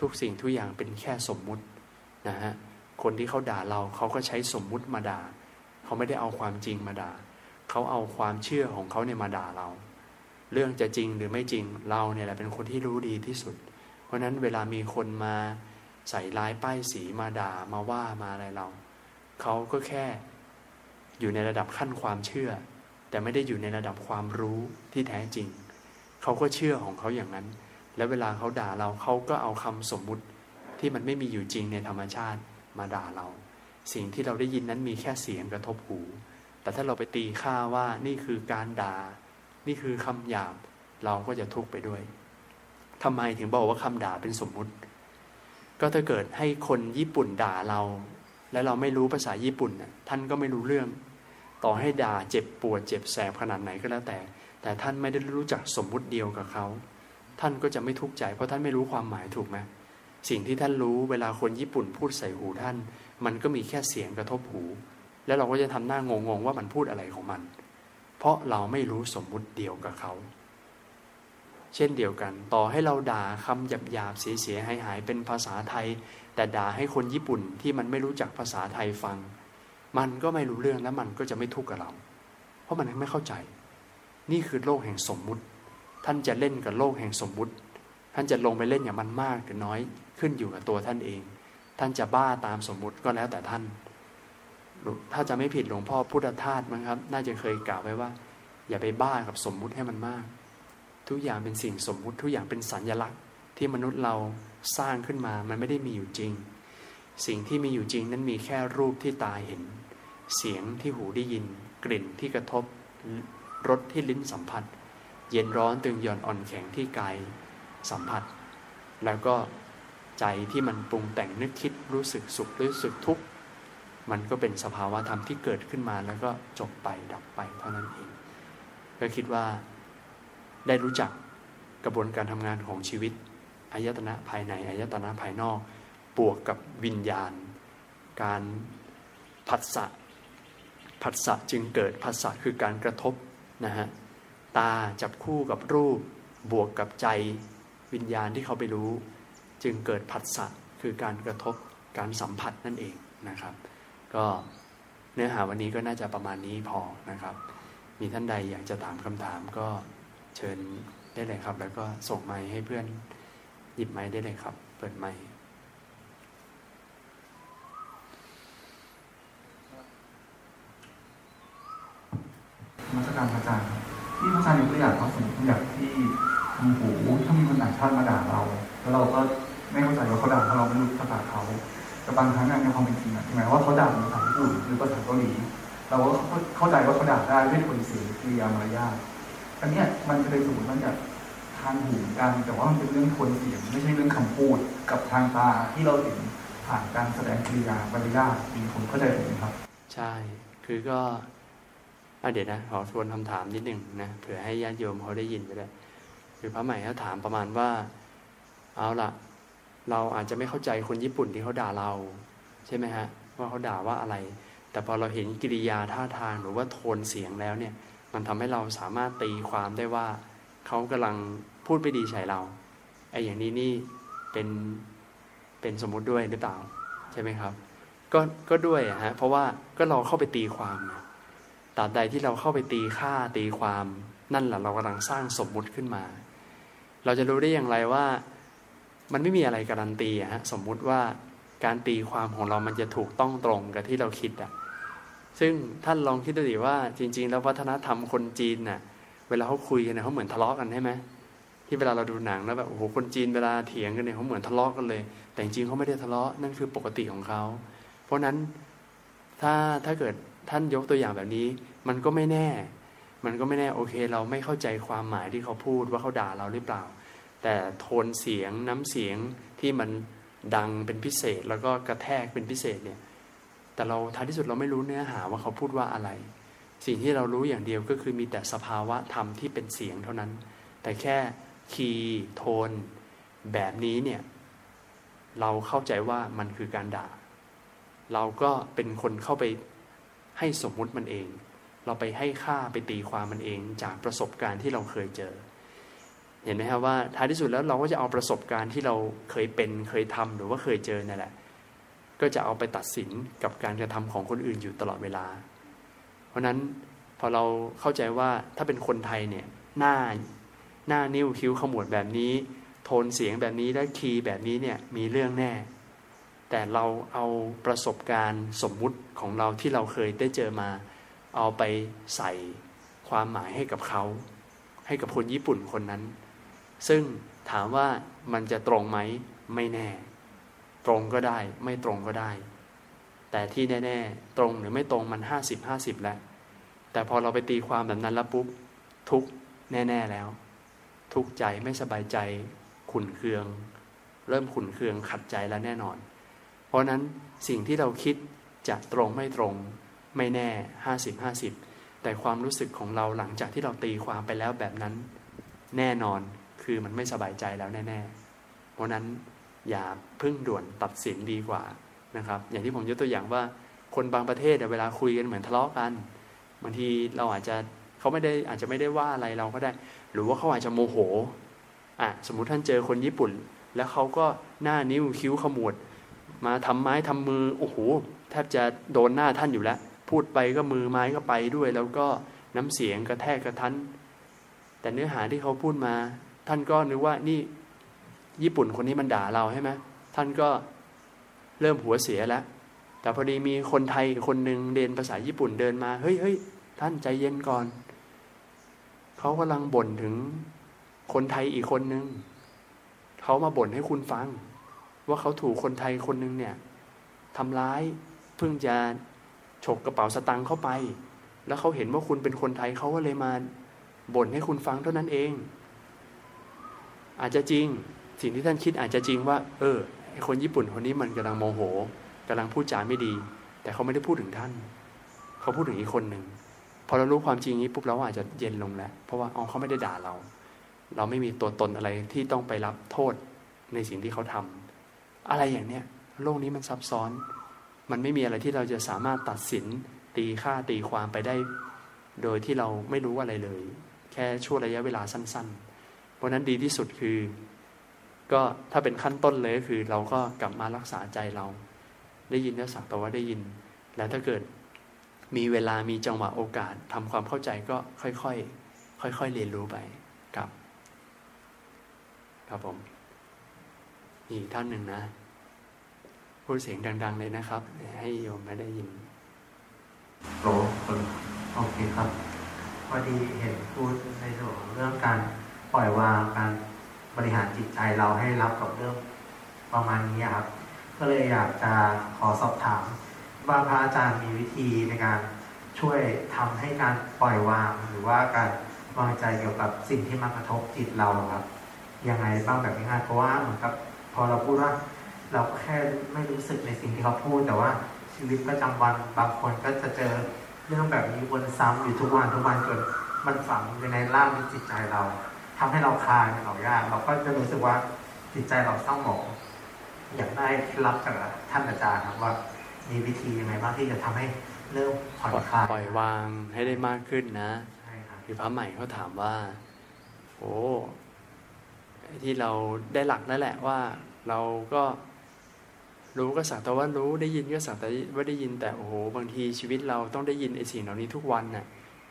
ทุกสิ่งทุกอย่างเป็นแค่สมมุตินะฮะคนที่เขาด่าเราเขาก็ใช้สมมุติมาด่า เขาไม่ได้เอาความจริงมาด่า เขาเอาความเชื่อของเขาเนี่ยมาด่าเรา เรื่องจะจริงหรือไม่จริงเราเนี่ยแหละเป็นคนที่รู้ดีที่สุด เพราะนั้นเวลามีคนมาใส่ร้ายป้ายสีมาด่ามาว่ามาอะไรเรา เขาก็แค่อยู่ในระดับขั้นความเชื่อ แต่ไม่ได้อยู่ในระดับความรู้ที่แท้จริง เขาก็เชื่อของเขาอย่างนั้น แล้วเวลาเขาด่าเราเขาก็เอาคำสมมุติที่มันไม่มีอยู่จริงในธรรมชาติมาด่าเรา สิ่งที่เราได้ยินนั้นมีแค่เสียงกระทบหู แต่ถ้าเราไปตีค่าว่านี่คือการด่า นี่คือคำหยาบเราก็จะทุกข์ไปด้วยทำไมถึงบอกว่าคำด่าเป็นสมมุติ ก็ถ้าเกิดให้คนญี่ปุ่นด่าเรา และเราไม่รู้ภาษาญี่ปุ่นท่านก็ไม่รู้เรื่อง ต่อให้ด่าเจ็บปวดเจ็บแสบขนาดไหนก็แล้วแต่ แต่ท่านไม่ได้รู้จักสมมุติเดียวกับเขา ท่านก็จะไม่ทุกข์ใจ เพราะท่านไม่รู้ความหมายถูกไหมสิ่งที่ท่านรู้เวลาคนญี่ปุ่นพูดใส่หูท่าน มันก็มีแค่เสียงกระทบหู แล้วเราก็จะทำหน้างงๆว่ามันพูดอะไรของมัน เพราะเราไม่รู้สมมุติเดียวกับเขา เช่นเดียวกัน ต่อให้เราด่าคำหยาบๆเสียๆหายๆเป็นภาษาไทย แต่ด่าให้คนญี่ปุ่นที่มันไม่รู้จักภาษาไทยฟัง มันก็ไม่รู้เรื่องแล้วมันก็จะไม่ทุกข์กับเรา เพราะมันไม่เข้าใจ นี่คือโลกแห่งสมมุติ ท่านจะเล่นกับโลกแห่งสมมุติ ท่านจะลงไปเล่นอย่างมันมากหรือน้อยขึ้นอยู่กับตัวท่านเอง ท่านจะบ้าตามสมมุติก็แล้วแต่ท่าน ถ้าจะไม่ผิดหลวงพ่อพุทธทาสมั้งครับ น่าจะเคยกล่าวไว้ว่า อย่าไปบ้ากับสมมุติให้มันมาก ทุกอย่างเป็นสิ่งสมมุติ ทุกอย่างเป็นสัญญลักษณ์ ที่มนุษย์เราสร้างขึ้นมา มันไม่ได้มีอยู่จริง สิ่งที่มีอยู่จริงนั้นมีแค่รูปที่ตาเห็น เสียงที่หูได้ยิน กลิ่นที่กระทบรสที่ลิ้นสัมผัส เย็นร้อนตึงหย่อนอ่อนแข็งที่กายสัมผัส แล้วก็ใจที่มันปรุงแต่งนึกคิดรู้สึกสุขรู้สึกทุกข์ มันก็เป็นสภาวะธรรมที่เกิดขึ้นมาแล้วก็จบไปดับไปเท่านั้นเอง ก็คิดว่าได้รู้จักกระบวนการทำงานของชีวิตอายตนะภายในอายตนะภายนอก บวกกับวิญญาณ การผัสสะผัสสะจึงเกิดผัสสะคือการกระทบนะฮะตาจับคู่กับรูป บวกกับใจวิญญาณที่เขาไปรู้ จึงเกิดผัสสะคือการกระทบการสัมผัสนั่นเองนะครับ ก็เนื้อหาวันนี้ก็น่าจะประมาณนี้พอนะครับ มีท่านใดอยากจะถามคำถามก็เชิญได้เลยครับ แล้วก็ส่งไม้ให้เพื่อนหยิบไม้ได้เลยครับ เปิดไม้มาตรการพระอาจารย์ที่พระอาจารย์ยกตัวอย่างว่าสมมติอย่างที่ทางหูถ้ามีคนต่างชาติมาด่าเรา แล้วเราก็ไม่เข้าใจว่าเขาด่าเพราะเราไม่รู้ภาษาเขา แต่บางครั้งในความเป็นจริงอะถึงแม้ว่าเขาด่าภาษาญี่ปุ่นหรือภาษาเกาหลีเราก็เข้าใจว่าเขาด่าได้ด้วยคนเสียงกิริยามารยาทอันนี้มันจะเป็นสมมติมันจะทางหูกันแต่ว่ามันเป็นเรื่องคนเสียง ไม่ใช่เรื่องคำพูดกับทางตาที่เราเห็นผ่านการแสดงกิริยามารยาทมีคนเข้าใจไหมครับ ใช่ คือก็เดี๋ยวนะขอทวนคำถามนิดหนึ่งนะเผื่อให้ญาติโยมเขาได้ยินไปด้วยคือพระใหม่เขาถามประมาณว่า เอาล่ะ เราอาจจะไม่เข้าใจคนญี่ปุ่นที่เขาด่าเรา ใช่ไหมฮะว่าเขาด่าว่าอะไร แต่พอเราเห็นกิริยาท่าทางหรือว่าโทนเสียงแล้วเนี่ย มันทำให้เราสามารถตีความได้ว่าเขากำลังพูดไม่ดีใส่เราไอ้อย่างนี้นี่เป็นเป็นสมมุติด้วยหรือเปล่าใช่ไหมครับ ก็ก็ด้วยอะฮะเพราะว่าก็เราเข้าไปตีความตราบใดที่เราเข้าไปตีค่าตีความนั่นแหละเรากำลังสร้างสมมุติขึ้นมา เราจะรู้ได้อย่างไรว่า มันไม่มีอะไรการันตีอะฮะสมมุติว่าการตีความของเรามันจะถูกต้องตรงกับที่เราคิดอะซึ่งท่านลองคิดดูดิว่าจริง ๆ แล้ววัฒนธรรมคนจีนน่ะ เวลาเขาคุยกันเนี่ยเขาเหมือนทะเลาะกันใช่ไหมที่เวลาเราดูหนังแล้วแบบโอ้โหคนจีนเวลาเถียงกันเนี่ยเขาเหมือนทะเลาะกันเลย แต่จริงเขาไม่ได้ทะเลาะนั่นคือปกติของเขา เพราะนั้นถ้าถ้าเกิดท่านยกตัวอย่างแบบนี้ มันก็ไม่แน่ มันก็ไม่แน่โอเค เราไม่เข้าใจความหมายที่เขาพูดว่าเขาด่าเราหรือเปล่า แต่โทนเสียงน้ำเสียงที่มันดังเป็นพิเศษ แล้วก็กระแทกเป็นพิเศษเนี่ย แต่เราท้ายที่สุดเราไม่รู้เนื้อหาว่าเขาพูดว่าอะไร สิ่งที่เรารู้อย่างเดียวก็คือมีแต่สภาวะธรรมที่เป็นเสียงเท่านั้น แต่แค่คีย์โทน แบบนี้เนี่ย เราเข้าใจว่ามันคือการด่า เราก็เป็นคนเข้าไปให้สมมุติมันเอง เราไปให้ค่าไปตีความมันเองจากประสบการณ์ที่เราเคยเจอ เห็นไหมครับว่าท้ายที่สุดแล้วเราก็จะเอาประสบการณ์ที่เราเคยเป็นเคยทำหรือว่าเคยเจอนั่นแหละ ก็จะเอาไปตัดสินกับการกระทำของคนอื่นอยู่ตลอดเวลา เพราะนั้นพอเราเข้าใจว่าถ้าเป็นคนไทยเนี่ยหน้าหน้านิ้วคิ้วขมวดแบบนี้ โทนเสียงแบบนี้และคีย์แบบนี้เนี่ยมีเรื่องแน่ แต่เราเอาประสบการณ์สมมุติของเราที่เราเคยได้เจอมา เอาไปใส่ความหมายให้กับเขา ให้กับคนญี่ปุ่นคนนั้น ซึ่งถามว่ามันจะตรงไหมไม่แน่ ตรงก็ได้ ไม่ตรงก็ได้ แต่ที่แน่ ๆ ตรงหรือไม่ตรงมันห้าสิบห้าสิบแล้ว แต่พอเราไปตีความแบบนั้นแล้วปุ๊บทุกแน่ ๆแล้ว ทุกใจไม่สบายใจ ขุนเคือง เริ่มขุนเคืองขัดใจแล้วแน่นอน เพราะนั้นสิ่งที่เราคิดจะตรงไม่ตรง ไม่แน่ห้าสิบห้าสิบแต่ความรู้สึกของเราหลังจากที่เราตีความไปแล้วแบบนั้น แน่นอน คือมันไม่สบายใจแล้วแน่ๆ เพราะนั้นอย่าพึ่งด่วนตัดสินดีกว่านะครับ อย่างที่ผมยกตัวอย่างว่าคนบางประเทศเวลาคุยกันเหมือนทะเลาะกันบางทีเราอาจจะเขาไม่ได้อาจจะไม่ได้ว่าอะไรเราก็ได้ หรือว่าเขาอาจจะโมโหอะสมมุติท่านเจอคนญี่ปุ่น แล้วเขาก็หน้านิ้วคิ้วขมวด มาทำไม้ทำมือโอ้โหแทบจะโดนหน้าท่านอยู่แล้ว พูดไปก็มือไม้ก็ไปด้วย แล้วก็น้ำเสียงกระแทกกระทันแต่เนื้อหาที่เขาพูดมา ท่านก็นึกว่านี่ญี่ปุ่นคนนี้มันด่าเราใช่ไหมท่านก็เริ่มหัวเสียแล้ว แต่พอดีมีคนไทยคนหนึ่งเรียนภาษาญี่ปุ่นเดินมา เฮ้ยเฮ้ยท่านใจเย็นก่อน เขากำลังบ่นถึงคนไทยอีกคนนึง เขามาบ่นให้คุณฟัง ว่าเขาถูกคนไทยคนนึงเนี่ยทำร้ายเพิ่งจะฉกกระเป๋าสตังค์เข้าไป แล้วเขาเห็นว่าคุณเป็นคนไทยเขาก็เลยมาบ่นให้คุณฟังเท่านั้นเอง อาจจะจริง สิ่งที่ท่านคิดอาจจะจริงว่า เออคนญี่ปุ่นคนนี้มันกำลังโมโหกำลังพูดจาไม่ดี แต่เขาไม่ได้พูดถึงท่าน เขาพูดถึงอีกคนหนึ่งพอเรารู้ความจริงนี้ปุ๊บเราอาจจะเย็นลงแล้ว เพราะว่าอ๋อเขาไม่ได้ด่าเรา เราไม่มีตัวตนอะไรที่ต้องไปรับโทษในสิ่งที่เขาทำอะไรอย่างเนี้ยโลกนี้มันซับซ้อน มันไม่มีอะไรที่เราจะสามารถตัดสินตีค่าตีความไปได้ โดยที่เราไม่รู้อะไรเลย แค่ช่วงระยะเวลาสั้น ๆ เพราะนั้นดีที่สุดคือ ก็ถ้าเป็นขั้นต้นเลยก็คือ เราก็กลับมารักษาใจเรา ได้ยินก็สักแต่ว่าได้ยิน แล้วถ้าเกิดมีเวลามีจังหวะโอกาสทำความเข้าใจก็ค่อยๆค่อยๆเรียนรู้ไปครับ ครับผมอีกท่านหนึ่งนะพูดเสียงดัง ๆ เลยนะครับ ให้โยมไม่ได้ยินโตโอเคครับพอดีเห็นพูดในส่วนเรื่องการ ปล่อยวางการบริหารจิตใจเราให้รับกับเรื่องประมาณนี้ครับ ก็เลยอยากจะขอสอบถามว่าพระอาจารย์มีวิธีในการช่วยทำให้การปล่อยวางหรือว่าการวางใจเกี่ยวกับสิ่งที่มากระทบจิตเราครับยังไงบ้างแบบง่ายๆเพราะว่าเหมือนกับพอเราพูดว่า เราแค่ไม่รู้สึกในสิ่งที่เขาพูด แต่ว่าชีวิตประจำวันบางคนก็จะเจอเรื่องแบบนี้วนซ้ำอยู่ทุกวันทุกวันจนมันฝังอยู่ในร่างในจิตใจเรา ทำให้เราคลายเรายาก เราก็จะรู้สึกว่าจิตใจเราเศร้าหมองอยากได้เคล็ดลับจากท่านอาจารย์ครับว่า มีวิธียังไงบ้างที่จะทำให้เริ่มผ่อนคลายปล่อยวางให้ได้มากขึ้นนะใช่ครับคือพระใหม่เขาถามว่าโอ้ไอ้ที่เราได้หลักนั่นแหละว่า เราก็รู้ก็สักแต่ว่ารู้ได้ยินก็สักแต่ว่าได้ยินแต่โอ้โหบางทีชีวิตเราต้องได้ยินไอ้สิ่งเหล่านี้ทุกวันน่ะ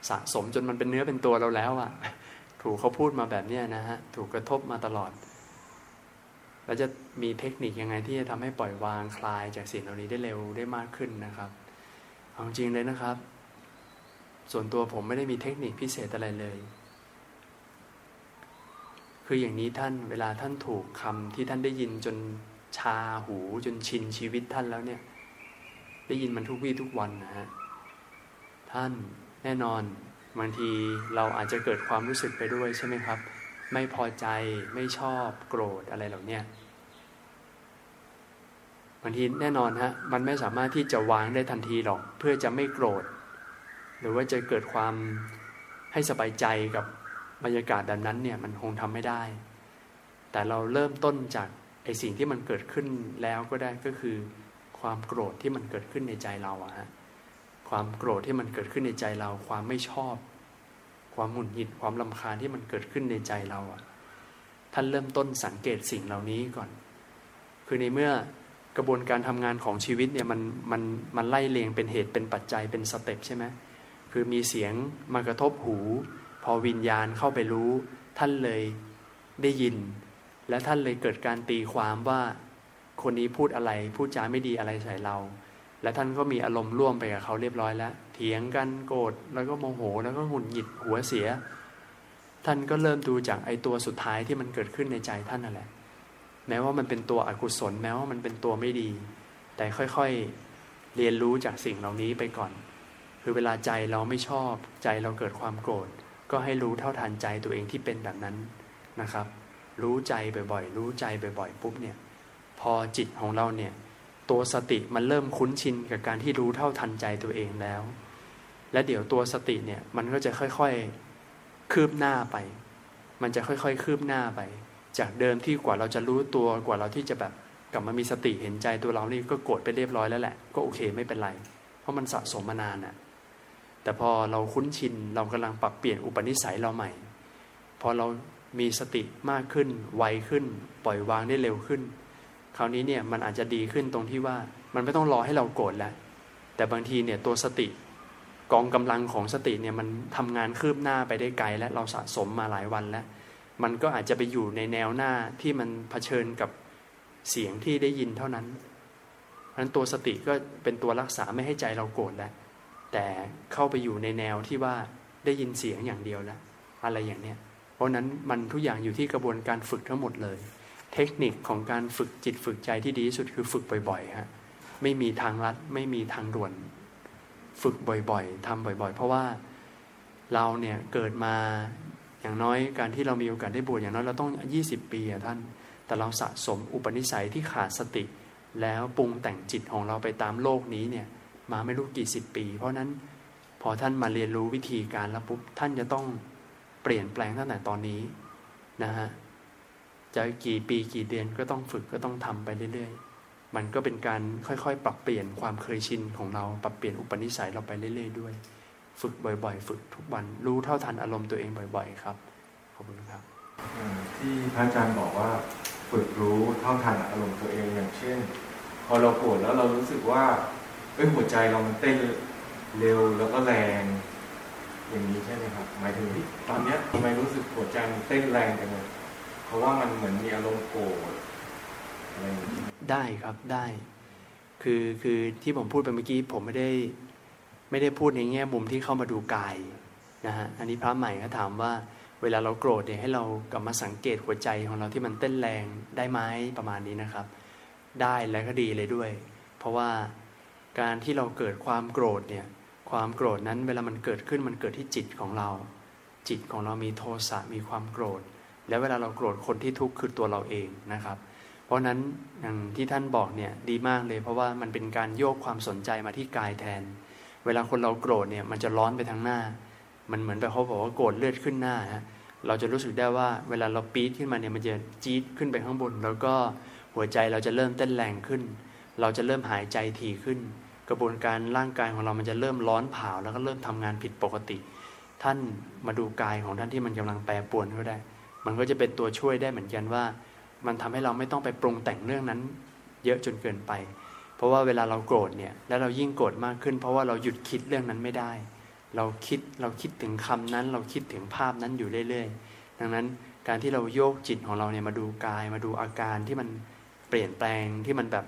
สะสมจนมันเป็นเนื้อเป็นตัวเราแล้วอะ่ะ ถูกเขาพูดมาแบบนี้นะฮะ ถูกกระทบมาตลอด แล้วจะมีเทคนิคยังไงที่จะทำให้ปล่อยวางคลายจากสิ่งเหล่านี้ได้เร็วได้มากขึ้นนะครับเอาจริงเลยนะครับ ส่วนตัวผมไม่ได้มีเทคนิคพิเศษอะไรเลย คืออย่างนี้ท่านเวลาท่านถูกคำที่ท่านได้ยินจนชาหูจนชินชีวิตท่านแล้วเนี่ย ได้ยินมันทุกวี่ทุกวันนะฮะ ท่านแน่นอน บางทีเราอาจจะเกิดความรู้สึกไปด้วยใช่ไหมครับ ไม่พอใจไม่ชอบโกรธอะไรเหล่านี้บางทีแน่นอนฮะมันไม่สามารถที่จะวางได้ทันทีหรอก เพื่อจะไม่โกรธ หรือว่าจะเกิดความให้สบายใจกับบรรยากาศแบบนั้นเนี่ยมันคงทำไม่ได้ แต่เราเริ่มต้นจากไอสิ่งที่มันเกิดขึ้นแล้วก็ได้ก็คือความโกรธที่มันเกิดขึ้นในใจเราอะฮะ ความโกรธที่มันเกิดขึ้นในใจเรา ความไม่ชอบ ความหงุดหงิดความลำคาญที่มันเกิดขึ้นในใจเราอะท่านเริ่มต้นสังเกตสิ่งเหล่านี้ก่อน คือในเมื่อกระบวนการทำงานของชีวิตเนี่ยมันมันมันไล่เลียงเป็นเหตุเป็นปัจจัยเป็นสเต็ปใช่ไหมคือมีเสียงมากระทบหู พอวิญญาณเข้าไปรู้ ท่านเลยได้ยิน และท่านเลยเกิดการตีความว่า คนนี้พูดอะไร พูดจาไม่ดีอะไรใส่เรา และท่านก็มีอารมณ์ร่วมไปกับเขาเรียบร้อยแล้ว เถียงกันโกรธแล้วก็โมโหแล้วก็หงุดหงิดหัวเสีย ท่านก็เริ่มดูจากไอตัวสุดท้ายที่มันเกิดขึ้นในใจท่านนั่นแหละ แม้ว่ามันเป็นตัวอกุศลแม้ว่ามันเป็นตัวไม่ดี แต่ค่อยๆเรียนรู้จากสิ่งเหล่านี้ไปก่อน คือเวลาใจเราไม่ชอบ ใจเราเกิดความโกรธ ก็ให้รู้เท่าทันใจตัวเองที่เป็นแบบนั้นนะครับ รู้ใจบ่อยๆ รู้ใจบ่อยๆปุ๊บเนี่ย พอจิตของเราเนี่ย ตัวสติมันเริ่มคุ้นชินกับการที่รู้เท่าทันใจตัวเองแล้ว และเดี๋ยวตัวสติเนี่ยมันก็จะค่อยๆคืบหน้าไป มันจะค่อยๆคืบหน้าไป จากเดิมที่กว่าเราจะรู้ตัวกว่าเราที่จะแบบกลับมามีสติเห็นใจตัวเรานี่ก็โกรธไปเรียบร้อยแล้วแหละก็โอเคไม่เป็นไร เพราะมันสะสมมานานอะ่ะแต่พอเราคุ้นชินเรากำลังปรับเปลี่ยนอุปนิสัยเราใหม่ พอเรามีสติมากขึ้น ไวขึ้น ปล่อยวางได้เร็วขึ้น คราวนี้เนี่ยมันอาจจะดีขึ้นตรงที่ว่ามันไม่ต้องรอให้เราโกรธแล้ว แต่บางทีเนี่ยตัวสติกองกำลังของสติเนี่ยมันทำงานคืบหน้าไปได้ไกล และเราสะสมมาหลายวันแล้ว มันก็อาจจะไปอยู่ในแนวหน้าที่มันเผชิญกับเสียงที่ได้ยินเท่านั้นเพราะนั้นตัวสติก็เป็นตัวรักษาไม่ให้ใจเราโกรธแล้ว แต่เข้าไปอยู่ในแนวที่ว่าได้ยินเสียงอย่างเดียวแล้ว อะไรอย่างเนี้ย เพราะนั้นมันทุกอย่างอยู่ที่กระบวนการฝึกทั้งหมดเลย เทคนิคของการฝึกจิตฝึกใจที่ดีที่สุดคือฝึกบ่อยๆฮะไม่มีทางลัดไม่มีทางด่วน ฝึกบ่อยๆทำบ่อยๆ เพราะว่าเราเนี่ยเกิดมาอย่างน้อยการที่เรามีโอกาสได้บวชอย่างน้อยเราต้อง 20 ปีอะท่าน แต่เราสะสมอุปนิสัยที่ขาดสติ แล้วปรุงแต่งจิตของเราไปตามโลกนี้เนี่ยมาไม่รู้กี่สิบปี เพราะนั้นพอท่านมาเรียนรู้วิธีการแล้วปุ๊บท่านจะต้องเปลี่ยนแปลงตั้งแต่ตอนนี้นะฮะ จะกี่ปีกี่เดือนก็ต้องฝึกก็ต้องทำไปเรื่อยๆ มันก็เป็นการค่อยๆ ปรับเปลี่ยนความเคยชินของเราปรับเปลี่ยนอุปนิสัยเราไปเรื่อยๆ ด้วย ฝึกบ่อยๆ ฝึกทุกวันรู้เท่าทันอารมณ์ตัวเองบ่อย ๆ ครับขอบคุณครับที่พระอาจารย์บอกว่าฝึกรู้เท่าทันอารมณ์ตัวเองอย่างเช่น พอเราโกรธแล้วเรารู้สึกว่าเอ้ยหัวใจเรามันเต้นเร็วแล้วก็แรงอย่างนี้ใช่ไหมครับหมายถึงตอนเนี้ยทำไมรู้สึกหัวใจมันเต้นแรงจังเลย ราะว่ามันเหมือนมีอารมณ์โกรธอะไรอย่างนี้ได้ครับได้ คือคือที่ผมพูดไปเมื่อกี้ผมไม่ได้ไม่ได้พูดในแง่มุมที่เข้ามาดูกายนะฮะอันนี้พระใหม่ก็ถามว่า เวลาเราโกรธเนี่ยให้เรากลับมาสังเกตหัวใจของเราที่มันเต้นแรงได้ไหมประมาณนี้นะครับ ได้และก็ดีเลยด้วย เพราะว่าการที่เราเกิดความโกรธเนี่ยความโกรธนั้นเวลามันเกิดขึ้นมันเกิดที่จิตของเรา จิตของเรามีโทสะมีความโกรธ แล้วเวลาเราโกรธคนที่ทุกข์คือตัวเราเองนะครับ เพราะนั้นอย่างที่ท่านบอกเนี่ยดีมากเลย เพราะว่ามันเป็นการโยกความสนใจมาที่กายแทน เวลาคนเราโกรธเนี่ยมันจะร้อนไปทางหน้า มันเหมือนแบบเขาบอกว่าโกรธเลือดขึ้นหน้าฮะเราจะรู้สึกได้ว่าเวลาเราปี๊ดขึ้นมาเนี่ยมันจะจี๊ดขึ้นไปข้างบน แล้วก็หัวใจเราจะเริ่มเต้นแรงขึ้น เราจะเริ่มหายใจถี่ขึ้น กระบวนการร่างกายของเรามันจะเริ่มร้อนเผาแล้วก็เริ่มทำงานผิดปกติ ท่านมาดูกายของท่านที่มันกำลังแปรปรวนก็ได้ มันก็จะเป็นตัวช่วยได้เหมือนกันว่า มันทำให้เราไม่ต้องไปปรุงแต่งเรื่องนั้น เยอะจนเกินไป เพราะว่าเวลาเราโกรธเนี่ยแล้วเรายิ่งโกรธมากขึ้น เพราะว่าเราหยุดคิดเรื่องนั้นไม่ได้ เราคิดเราคิดถึงคำนั้น เราคิดถึงภาพนั้นอยู่เรื่อยๆ ดังนั้นการที่เราโยกจิตของเราเนี่ยมาดูกายมาดูอาการที่มันเปลี่ยนแปลงที่มันแบบ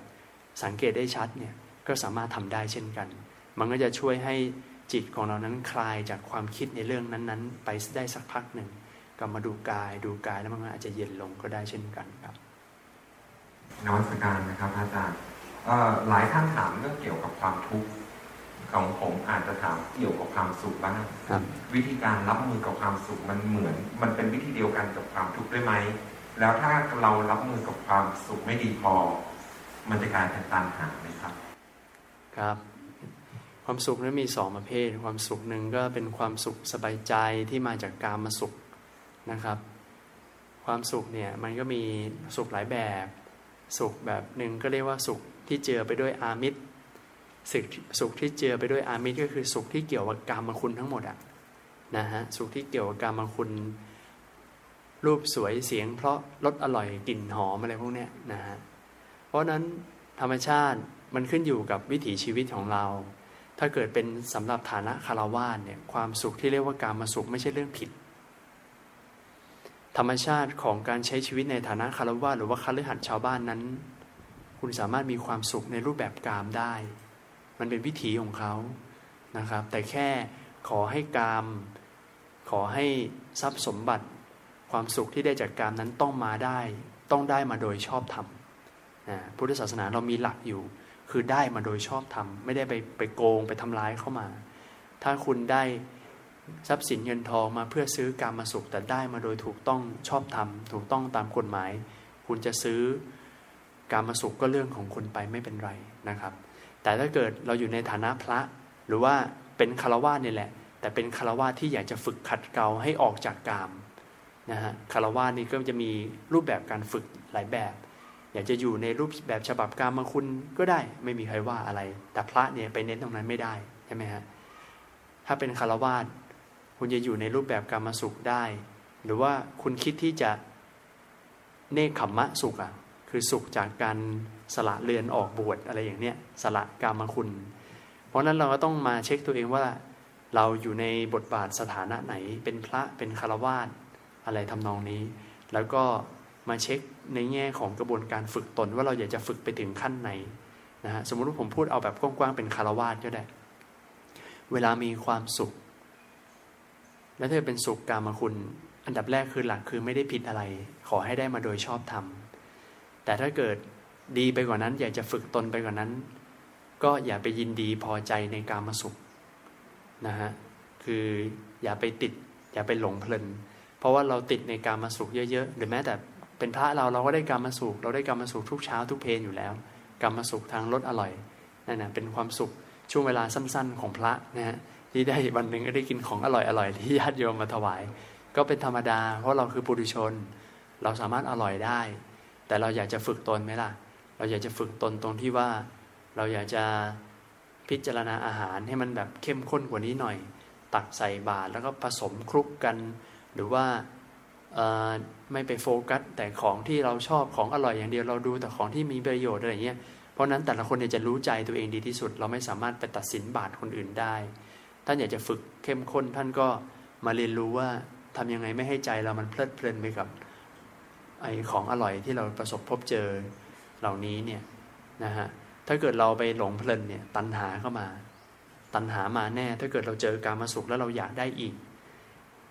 สังเกตได้ชัดเนี่ยก็สามารถทำได้เช่นกัน มันก็จะช่วยให้จิตของเรานั้นคลายจากความคิดในเรื่องนั้นๆ ไปได้สักพักหนึ่ง กลับมาดูกายดูกายแล้วมันอาจจะเย็นลงก็ได้เช่นกันครับนวัตการนะครับอาจารย์หลายท่านถามเรื่องเกี่ยวกับความทุกข์ของผมอาจจะถามเกี่ยวกับความสุขบ้างวิธีการรับมือกับความสุขมันเหมือน มันเป็นวิธีเดียวกันกับความทุกข์ได้ไหมแล้วถ้าเรารับมือกับความสุขไม่ดีพอ มันจะกลายเป็นตันหาไหมครับ ครับ ความสุขนั้นมีสองประเภท ความสุขหนึ่งก็เป็นความสุขสบายใจที่มาจากการมาสุข นะครับ ความสุขเนี่ยมันก็มีสุขหลายแบบ สุขแบบหนึ่งก็เรียกว่าสุขที่เจอไปด้วยอามิตรสุขสุขที่เจือไปด้วยอามิตรก็คือสุขที่เกี่ยวกับกรรมคุณทั้งหมดอะนะฮะสุขที่เกี่ยวกับกรรมคุณ รูปสวยเสียง เพราะรสอร่อยกลิ่นหอมอะไรพวกเนี้ยนะฮะเพราะนั้นธรรมชาติมันขึ้นอยู่กับวิถีชีวิตของเรา ถ้าเกิดเป็นสำหรับฐานะคารวาสเนี่ยความสุขที่เรียกว่าการมาสุขไม่ใช่เรื่องผิด ธรรมชาติของการใช้ชีวิตในฐานะคารวาหรือว่าคฤหัสถ์ชาวบ้านนั้น คุณสามารถมีความสุขในรูปแบบกามได้ มันเป็นวิถีของเขานะครับ แต่แค่ขอให้กาม ขอให้ทรัพย์สมบัติ ความสุขที่ได้จากกามนั้นต้องมาได้ ต้องได้มาโดยชอบธรรมนะพุทธศาสนาเรามีหลักอยู่ คือได้มาโดยชอบธรรม ไม่ได้ไปไปโกงไปทำร้ายเข้ามา ถ้าคุณได้ ทรัพย์สินเงินทองมาเพื่อซื้อการมาสุขแต่ได้มาโดยถูกต้องชอบธรรมถูกต้องตามกฎหมาย คุณจะซื้อการมาสุขก็เรื่องของคุณไปไม่เป็นไรนะครับ แต่ถ้าเกิดเราอยู่ในฐานะพระ หรือว่าเป็นคารวะนี่แหละ แต่เป็นคารวะที่อยากจะฝึกขัดเกลาให้ออกจากกามนะฮะคารวะนี่ก็จะมีรูปแบบการฝึกหลายแบบ อยากจะอยู่ในรูปแบบฉบับกามมาคุณก็ได้ไม่มีใครว่าอะไร แต่พระเนี่ยไปเน้นตรงนั้นไม่ได้ใช่ไหมฮะถ้าเป็นคารวะ คุณจะอยู่ในรูปแบบกามสุขได้ หรือว่าคุณคิดที่จะเนคขมมะสุขอะคือสุขจากการสละเรือนออกบวชอะไรอย่างเนี้ยสละกามคุณ เพราะนั้นเราก็ต้องมาเช็คตัวเองว่า เราอยู่ในบทบาทสถานะไหน เป็นพระเป็นคารวาสอะไรทำนองนี้ แล้วก็มาเช็คในแง่ของกระบวนการฝึกตนว่าเราอยากจะฝึกไปถึงขั้นไหนนะฮะสมมติว่าผมพูดเอาแบบกว้างๆเป็นคารวาสก็ได้ เวลามีความสุข และถ้าเป็นสุขกามคุณ อันดับแรกคือหลักคือไม่ได้ผิดอะไร ขอให้ได้มาโดยชอบธรรม แต่ถ้าเกิดดีไปกว่านั้น อยากจะฝึกตนไปกว่านั้น ก็อย่าไปยินดีพอใจในกามาสุขนะฮะคืออย่าไปติด อย่าไปหลงเพลิน เพราะว่าเราติดในกามาสุขเยอะๆหรือแม้แต่เป็นพระเราเราก็ได้กามาสุข เราได้กามาสุขทุกเช้าทุกเพลอยู่แล้วกามาสุขทางรสอร่อยนั่นนะเป็นความสุขช่วงเวลาสั้น ๆ ของพระนะฮะ ที่ได้วันหนึ่งได้กินของอร่อยๆที่ญาติโยมมาถวาย ก็เป็นธรรมดา เพราะเราคือปุถุชน เราสามารถอร่อยได้ แต่เราอยากจะฝึกตนไหมล่ะ เราอยากจะฝึกตนตรงที่ว่า เราอยากจะพิจารณาอาหารให้มันแบบเข้มข้นกว่านี้หน่อย ตักใส่บาตรแล้วก็ผสมคลุกกัน หรือว่าไม่ไปโฟกัส แต่ของที่เราชอบของอร่อยอย่างเดียวเราดูแต่ของที่มีประโยชน์อะไรเงี้ยเพราะนั้นแต่ละคนเนี่ยจะรู้ใจตัวเองดีที่สุด เราไม่สามารถไปตัดสินบาตรคนอื่นได้ ท่านอยากจะฝึกเข้มข้นท่านก็มาเรียนรู้ว่าทำยังไงไม่ให้ใจเรามันเพลิดเพลินไปกับไอของอร่อยที่เราประสบพบเจอเหล่านี้เนี่ยนะฮะถ้าเกิดเราไปหลงเพลินเนี่ยตัณหาเข้ามา ตัณหามาแน่ ถ้าเกิดเราเจอการมาสุขแล้วเราอยากได้อีก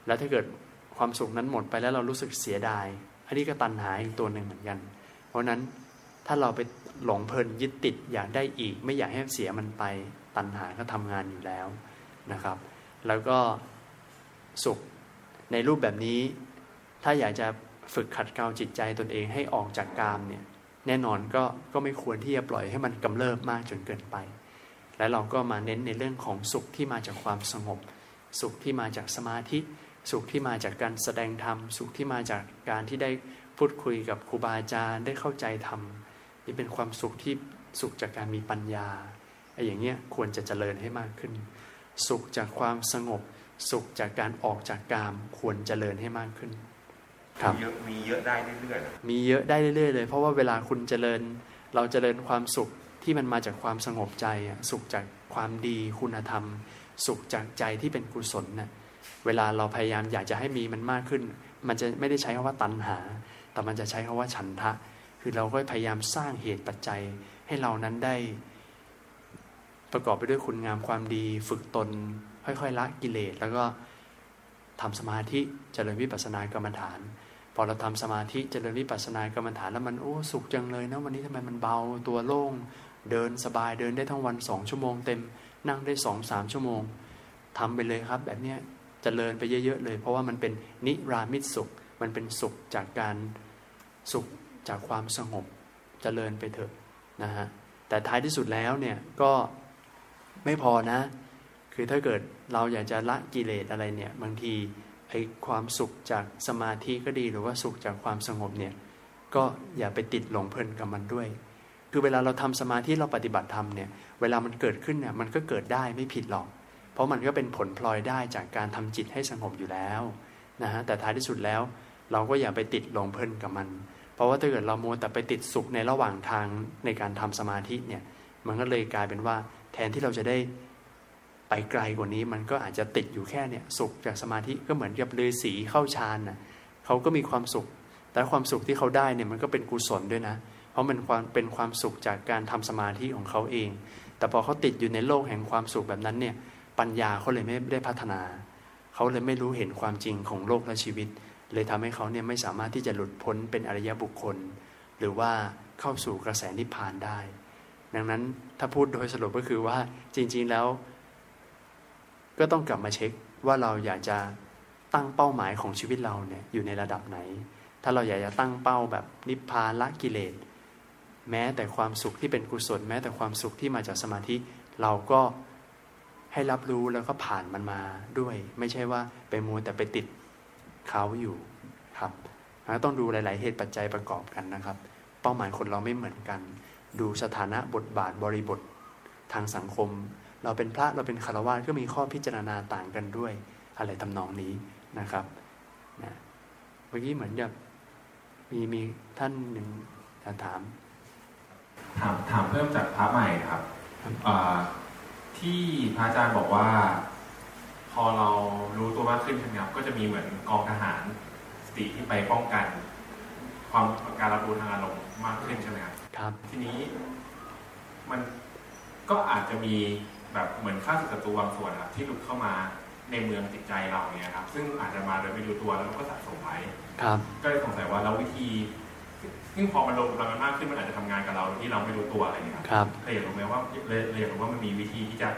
แล้วถ้าเกิดความสุขนั้นหมดไปแล้วเรารู้สึกเสียดาย อันนี้ก็ตัณหาอีกตัวหนึ่งเหมือนกัน เพราะนั้นถ้าเราไปหลงเพลินยึดติดอยากได้อีก ไม่อยากให้เสียมันไป ตัณหาก็ทำงานอยู่แล้ว นะครับ แล้วก็สุขในรูปแบบนี้ ถ้าอยากจะฝึกขัดเกลาจิตใจตนเองให้ออกจากกามเนี่ยแน่นอนก็ก็ไม่ควรที่จะปล่อยให้มันกำเริบมากจนเกินไป และเราก็มาเน้นในเรื่องของสุขที่มาจากความสงบ สุขที่มาจากสมาธิ สุขที่มาจากการแสดงธรรม สุขที่มาจากการที่ได้พูดคุยกับครูบาอาจารย์ได้เข้าใจธรรมนี่เป็นความสุขที่สุขจากการมีปัญญาไอ้อย่างเงี้ยควรจะเจริญให้มากขึ้น สุขจากความสงบ สุขจากการออกจากกามควรเจริญให้มากขึ้น ครับมีเยอะได้เรื่อยๆมีเยอะได้เรื่อยๆเลย เพราะว่าเวลาคุณเจริญ เราเจริญความสุขที่มันมาจากความสงบใจอะสุขจากความดีคุณธรรม สุขจากใจที่เป็นกุศลนะ่ะเวลาเราพยายามอยากจะให้มีมันมากขึ้น มันจะไม่ได้ใช้คำว่าตัณหา แต่มันจะใช้คำว่าฉันทะ คือเราก็พยายามสร้างเหตุปัจจัยให้เรานั้นได้ ประกอบไปด้วยคุณงามความดี ฝึกตน ค่อยๆละกิเลส แล้วก็ทำสมาธิเจริญวิปัสสนากรรมฐาน พอเราทำสมาธิเจริญวิปัสสนากรรมฐานแล้วมันโอ้สุขจังเลยนะวันนี้ทำไมมันเบาตัวโล่ง เดินสบายเดินได้ทั้งวันสองชั่วโมงเต็ม นั่งได้สองสามชั่วโมงทำไปเลยครับ แบบเนี้ยเจริญไปเยอะๆเลย เพราะว่ามันเป็นนิรามิตสุข มันเป็นสุขจากการสุขจากความสงบเจริญไปเถอะนะฮะแต่ท้ายที่สุดแล้วเนี่ยก็ ไม่พอนะ คือถ้าเกิดเราอยากจะละกิเลสอะไรเนี่ย บางทีไอ้ความสุขจากสมาธิก็ดีหรือว่าสุขจากความสงบเนี่ย ก็อย่าไปติดหลงเพลินกับมันด้วย คือเวลาเราทำสมาธิเราปฏิบัติธรรมเนี่ย เวลามันเกิดขึ้นเนี่ยมันก็เกิดได้ไม่ผิดหรอก เพราะมันก็เป็นผลพลอยได้จากการทำจิตให้สงบอยู่แล้วนะฮะ แต่ท้ายที่สุดแล้ว เราก็อย่าไปติดหลงเพลินกับมัน เพราะว่าถ้าเกิดเราโมแต่ไปติดสุขในระหว่างทางในการทำสมาธิเนี่ย มันก็เลยกลายเป็นว่า แทนที่เราจะได้ไปไกลกว่านี้ มันก็อาจจะติดอยู่แค่เนี่ยสุขจากสมาธิก็เหมือนกับฤาษีเข้าฌานนะเขาก็มีความสุข แต่ความสุขที่เขาได้เนี่ยมันก็เป็นกุศลด้วยนะ เพราะมันความเป็นความสุขจากการทำสมาธิของเขาเอง แต่พอเขาติดอยู่ในโลกแห่งความสุขแบบนั้นเนี่ยปัญญาเขาเลยไม่ได้พัฒนา เขาเลยไม่รู้เห็นความจริงของโลกและชีวิต เลยทำให้เขาเนี่ยไม่สามารถที่จะหลุดพ้นเป็นอริยบุคคล หรือว่าเข้าสู่กระแสนิพพานได้ ดังนั้นถ้าพูดโดยสรุปก็คือว่าจริง ๆแล้ว ก็ต้องกลับมาเช็คว่าเราอยากจะตั้งเป้าหมายของชีวิตเราเนี่ยอยู่ในระดับไหน ถ้าเราอยากจะตั้งเป้าแบบนิพพานละกิเลสแม้แต่ความสุขที่เป็นกุศล แม้แต่ความสุขที่มาจากสมาธิ เราก็ให้รับรู้แล้วก็ผ่านมันมาด้วย ไม่ใช่ว่าไปมัวแต่ไปติดเขาอยู่ครับต้องดูหลาย ๆ เหตุปัจจัยประกอบกันนะครับ เป้าหมายคนเราไม่เหมือนกัน ดูสถานะบทบาทบริบททางสังคม เราเป็นพระเราเป็นคารวะก็มีข้อพิจารณาต่างกันด้วย อะไรทำนองนี้นะครับนะเมื่อกี้เหมือนจะมีมีท่านหนึ่งจะถาม ถาม ถามเพิ่มจากพระใหม่ครับที่พระอาจารย์บอกว่า พอเรารู้ตัวมากขึ้นครับก็จะมีเหมือนกองทหารสติที่ไปป้องกัน ความการรับรู้ทางอารมณ์มากขึ้นใช่ไหมครับ ครับ ทีนี้ มันก็อาจจะมีแบบเหมือนข้าศึกศัตรูบางส่วนครับที่หลุดเข้ามาในเมืองจิตใจเราเนี่ยครับ ซึ่งอาจจะมาโดยไม่รู้ตัวแล้วก็สะสมไว้ครับ ก็เลยสงสัยว่าแล้ววิธีซึ่งพอมันลงกำลังมากขึ้นมันอาจจะทำงานกับเราที่เราไม่รู้ตัวอะไรอย่างเงี้ยครับเลยอยากรู้ไหมว่าเลยเลยอยากรู้ว่ามันมีวิธีที่จะ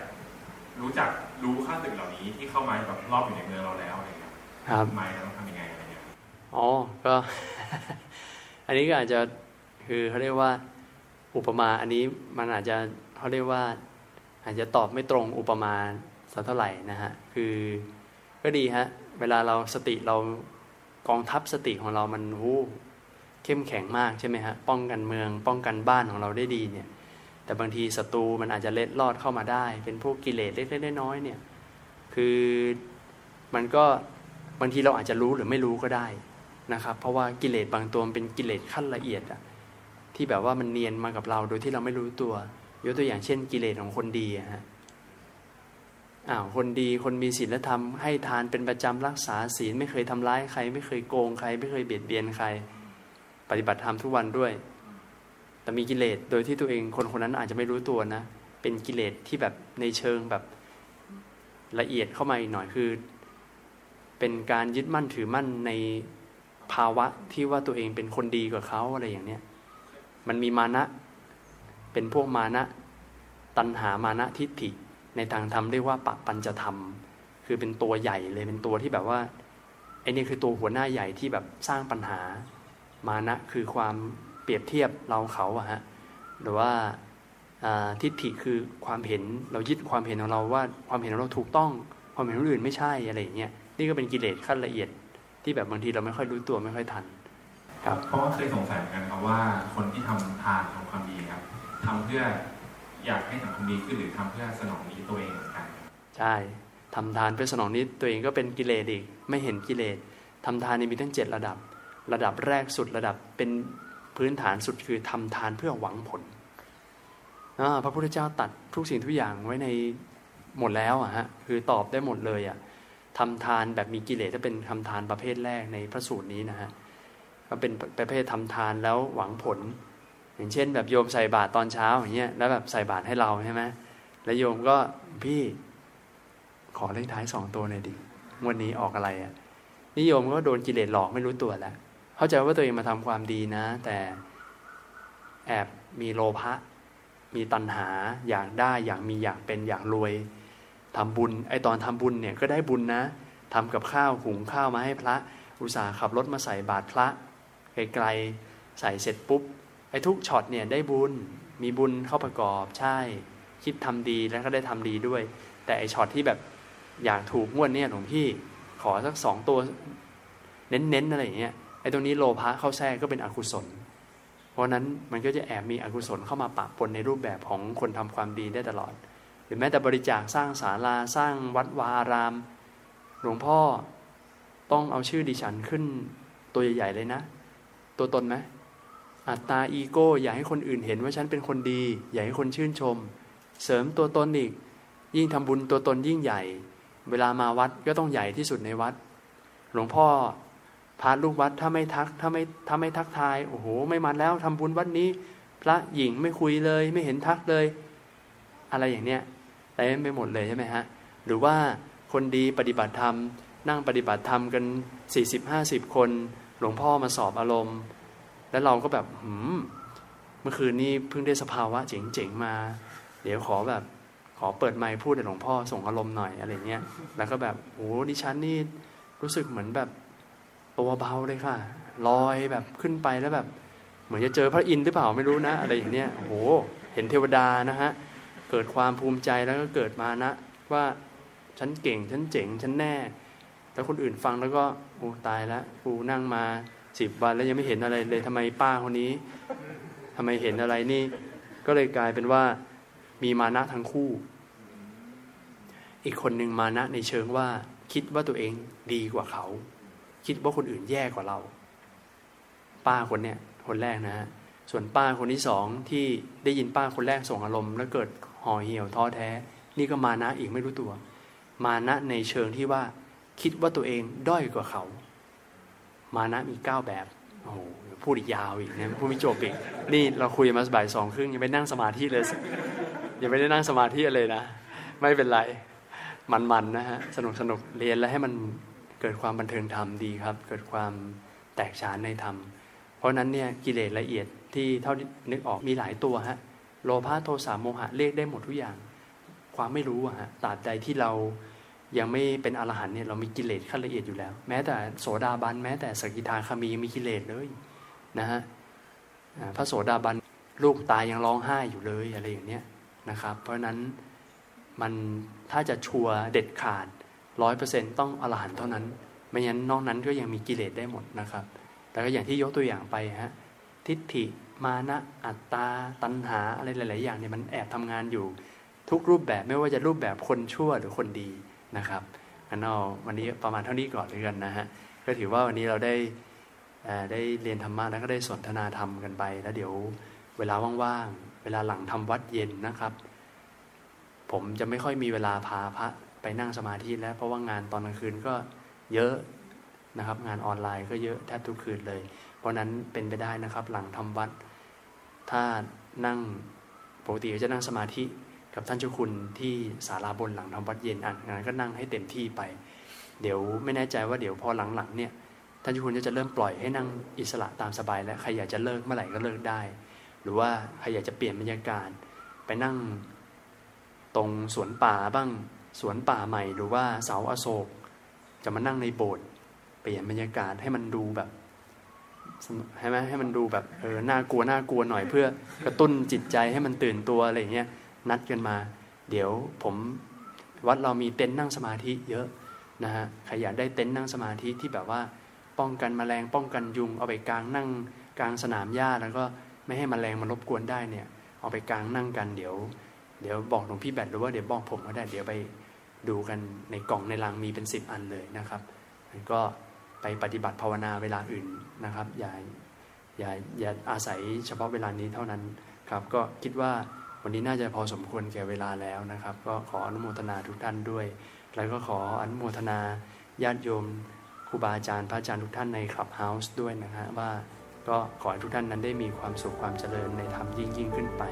รู้จักรู้ค่าศึกเหล่านี้ที่เข้ามาแบบรอบอยู่ในเมืองเราแล้วอะไรเงี้ยครับไม่เราต้องทำยังไงอะไรเงี้ยอ๋อก็ อันนี้ก็อาจจะ คือเขาเรียกว่าอุปมาอันนี้มันอาจจะเขาเรียกว่า อาจจะตอบไม่ตรงอุปมาสักเท่าไหร่นะฮะคือก็ดีฮะเวลาเราสติเรากองทัพสติของเรามันหูเข้มแข็งมากใช่ไหมฮะป้องกันเมือง ป้องกันบ้านของเราได้ดีเนี่ยแต่บางทีศัตรูมันอาจจะเล็ดลอดเข้ามาได้ เป็นพวกกิเลสเล็กๆน้อยๆเนี่ยคือมันก็บางทีเราอาจจะรู้หรือไม่รู้ก็ได้นะครับ เพราะว่ากิเลสบางตัวมันเป็นกิเลสขั้นละเอียดอะ ที่แบบว่ามันเนียนมากับเราโดยที่เราไม่รู้ตัวยกตัวอย่างเช่น กิเลสของคนดีอะฮะอ้าวคนดีคนมีศีลธรรมให้ทานเป็นประจำรักษาศีลไม่เคยทำร้ายใคร ไม่เคยโกงใคร ไม่เคยเบียดเบียนใคร ปฏิบัติธรรมทุกวันด้วย แต่มีกิเลสโดยที่ตัวเองคนคนนั้นอาจจะไม่รู้ตัวนะ เป็นกิเลสที่แบบในเชิงแบบละเอียดเข้ามาอีกหน่อยคือ เป็นการยึดมั่นถือมั่นในภาวะที่ว่าตัวเองเป็นคนดีกว่าเขาอะไรอย่างเนี้ย มันมีมานะ เป็นพวกมานะ ตัณหามานะทิฏฐิ ในทางธรรมเรียกว่าปะปัญจธรรม คือเป็นตัวใหญ่เลยเป็นตัวที่แบบว่าไอ้นี่คือตัวหัวหน้าใหญ่ที่แบบสร้างปัญหา มานะคือความเปรียบเทียบเราเขาอะฮะหรือว่าทิฏฐิคือความเห็นเรายึดความเห็นของเราว่าความเห็นของเราถูกต้อง ความเห็นคนอื่นไม่ใช่อะไรอย่างเงี้ยนี่ก็เป็นกิเลสขั้นละเอียด ที่แบบบางทีเราไม่ค่อยรู้ตัวไม่ค่อยทัน ครับเพราะว่าเคยสงสัยกันครับว่าคนที่ทำทานทำความดีครับทำเพื่ออยากให้สังคมดีขึ้นหรือทำเพื่อสนองนี้ตัวเองเหมือนกัน ใช่ทำทานเพื่อสนองนี้ตัวเองก็เป็นกิเลสอีกไม่เห็นกิเลสทำทานนี่มีทั้งเจ็ดระดับ ระดับแรกสุดระดับเป็นพื้นฐานสุดคือทำทานเพื่อหวังผลพระพุทธเจ้าตัดทุกสิ่งทุกอย่างไว้ในหมดแล้วอะฮะคือตอบได้หมดเลยอะทำทานแบบมีกิเลสถ้าเป็นทำทานประเภทแรกในพระสูตรนี้นะฮะ ก็เป็นประเภททำทานแล้วหวังผล อย่างเช่น แบบโยมใส่บาตรตอนเช้าอย่างเงี้ยแล้วแบบใส่บาตรให้เราใช่ไหมแล้วโยมก็พี่ขอเลขท้ายสองตัวหน่อยดิวันนี้ออกอะไรอะนิยมก็โดนกิเลสหลอกไม่รู้ตัวแล้ว เข้าใจว่าตัวเองมาทำความดีนะ แต่แอบมีโลภะมีตัณหาอยากได้อยากมีอยากเป็นอยากรวยทำบุญไอตอนทำบุญเนี่ยก็ได้บุญนะทำกับข้าวหุงข้าวมาให้พระ อุตส่าห์ขับรถมาใส่บาตรพระ ไกลๆใส่เสร็จปุ๊บไอ้ทุกช็อตเนี่ยได้บุญมีบุญเข้าประกอบใช่ คิดทำดีแล้วก็ได้ทำดีด้วย แต่ไอ้ช็อตที่แบบอยากถูกงวดเนี่ยหลวงพี่ขอสักสองตัว เน้นๆอะไรอย่างเงี้ยไอ้ตรงนี้โลภะเข้าแทรกก็เป็นอกุศล เพราะนั้นมันก็จะแอบมีอกุศลเข้ามาปะปนในรูปแบบของคนทำความดีได้ตลอด หรือแม้แต่บริจาคสร้างศาลาสร้างวัดวาอาราม หลวงพ่อต้องเอาชื่อดิฉันขึ้นตัวใหญ่ๆเลยนะ ตัวตนไหมอัตตาอีโก้ อยากให้คนอื่นเห็นว่าฉันเป็นคนดี อยากให้คนชื่นชม เสริมตัวตนอีก ยิ่งทำบุญตัวตนยิ่งใหญ่ เวลามาวัดก็ต้องใหญ่ที่สุดในวัด หลวงพ่อพาลูกวัดถ้าไม่ทักถ้าไม่ถ้าไม่ทักทายโอ้โห ไม่มาแล้วทำบุญวัดนี้ พระหญิงไม่คุยเลย ไม่เห็นทักเลย อะไรอย่างเนี้ยเต็มไปหมดเลยใช่ไหมฮะหรือว่าคนดีปฏิบัติธรรม นั่งปฏิบัติธรรมกัน 40-50 คน หลวงพ่อมาสอบอารมณ์ แล้วเราก็แบบหืมเมื่อคืนนี้เพิ่งได้สภาวะเจ๋งๆมา เดี๋ยวขอแบบขอเปิดไมค์พูดให้หลวงพ่อส่งอารมณ์หน่อยอะไรเงี้ย แล้วก็แบบโอ้ดิฉันนี่รู้สึกเหมือนแบบตัวเบาเลยค่ะ ลอยแบบขึ้นไปแล้วแบบ เหมือนจะเจอพระอินทร์หรือเปล่าไม่รู้นะ อะไรอย่างเนี้ยโอ้โหเห็นเทวดานะฮะ เกิดความภูมิใจแล้วก็เกิดมานะ ว่าฉันเก่งฉันเจ๋งฉันแน่ แล้วคนอื่นฟังแล้วก็โอ้ตายแล้วกูนั่งมาสิบวันแล้วยังไม่เห็นอะไรเลยทำไมป้าคนนี้ทำไมเห็นอะไรนี่ ก็เลยกลายเป็นว่ามีมานะทั้งคู่ อีกคนหนึ่งมานะในเชิงว่า คิดว่าตัวเองดีกว่าเขา คิดว่าคนอื่นแย่กว่าเรา ป้าคนเนี้ยคนแรกนะฮะส่วนป้าคนที่สองที่ได้ยินป้าคนแรกส่งอารมณ์ แล้วเกิดห่อเหี่ยวท้อแท้ นี่ก็มานะอีกไม่รู้ตัว มานะในเชิงที่ว่า คิดว่าตัวเองด้อยกว่าเขา มานะมีเก้าแบบโอ้โหพูดอีกยาวอีกนะพูดไม่จบอีกนี่เราคุยมาบ่ายสองครึ่งยังไม่นั่งสมาธิเลยยังไม่ได้นั่งสมาธิเลยนะ ไม่เป็นไร มันๆนะฮะสนุกสนุกเรียนแล้วให้มันเกิดความบันเทิงธรรมดีครับ เกิดความแตกฉานในธรรม เพราะนั้นเนี่ยกิเลสละเอียดที่เท่าที่นึกออกมีหลายตัวฮะโลภะโทสะโมหะเรียกได้หมดทุกอย่าง ความไม่รู้อะฮะตราบใดที่เรา ยังไม่เป็นอรหันต์เนี่ยเรามีกิเลสขั้นละเอียดอยู่แล้ว แม้แต่โสดาบันแม้แต่สกิทาคามียังมีกิเลสเลยนะฮะพระโสดาบันลูกตายยังร้องไห้อยู่เลยอะไรอย่างเนี้ยนะครับ เพราะนั้นมันถ้าจะชัวเด็ดขาดร้อยเปอร์เซ็นต้องอรหันต์เท่านั้น ไม่งั้นนอกนั้นก็ยังมีกิเลสได้หมดนะครับ แต่ก็อย่างที่ยกตัวอย่างไปฮะทิฏฐิมานะอัตตา ตัณหาอะไรหลาย ๆ อย่างเนี่ยมันแอบทำงานอยู่ทุกรูปแบบไม่ว่าจะรูปแบบคนชั่วหรือคนดี นะครับอันเอาวันนี้ประมาณเท่านี้ก่อนเลยกันนะฮะก็ถือว่าวันนี้เราได้ได้เรียนธรรมะแล้วก็ได้สนทนาธรรมกันไป แล้วเดี๋ยวเวลาว่างๆเวลาหลังทำวัดเย็นนะครับ ผมจะไม่ค่อยมีเวลาพาพระไปนั่งสมาธิแล้วเพราะว่างานตอนกลางคืนก็เยอะนะครับงานออนไลน์ก็เยอะแทบทุกคืนเลย เพราะนั้นเป็นไปได้นะครับหลังทำวัด ถ้านั่งปกติจะนั่งสมาธิ กับท่านเจ้าคุณที่ศาลาบนหลังทำวัดเย็นอะงั้นก็นั่งให้เต็มที่ไป เดี๋ยวไม่แน่ใจว่าเดี๋ยวพอหลังๆเนี่ยท่านเจ้าคุณจะเริ่มปล่อยให้นั่งอิสระตามสบาย แล้วใครอยากจะเลิกเมื่อไหร่ก็เลิกได้ หรือว่าใครอยากจะเปลี่ยนบรรยากาศไปนั่งตรงสวนป่าบ้างสวนป่าใหม่ หรือว่าเสาอโศก จะมานั่งในโบสถ์เปลี่ยนบรรยากาศให้มันดูแบบให้ไหมให้มันดูแบบเออน่ากลัวน่ากลัวหน่อยเพื่อกระตุ้นจิตใจให้มันตื่นตัวอะไรเงี้ย นัดกันมา เดี๋ยวผมวัดเรามีเต็นท์นั่งสมาธิเยอะนะฮะใครอยากได้เต็นท์นั่งสมาธิที่แบบว่าป้องกันมแมลงป้องกันยุง เอาไปกลางนั่งกลางสนามหญ้าแล้วก็ไม่ให้มแมลงมันรบกวนได้เนี่ย เอาไปกลางนั่งกันเดี๋ยว เดี๋ยวบอกหลวงพี่แบทหรือว่าเดี๋ยวบอกผมก็ได้เดี๋ยวไปดูกันในกล่องในลังมีเป็นสิบอันเลยนะครับก็ไปปฏิบัติภาวนาเวลาอื่นนะครับอย่าอย่าอย่าอาศัยเฉพาะเวลานี้เท่านั้นครับ ก็คิดว่า วันนี้น่าจะพอสมควรแก่เวลาแล้วนะครับ ก็ขออนุโมทนาทุกท่านด้วย แล้วก็ขออนุโมทนาญาติโยมครูบาอาจารย์พระอาจารย์ทุกท่านในคลับเฮาส์ด้วยนะฮะว่าก็ขอให้ทุกท่านนั้นได้มีความสุขความเจริญในธรรมยิ่งยิ่งขึ้นไป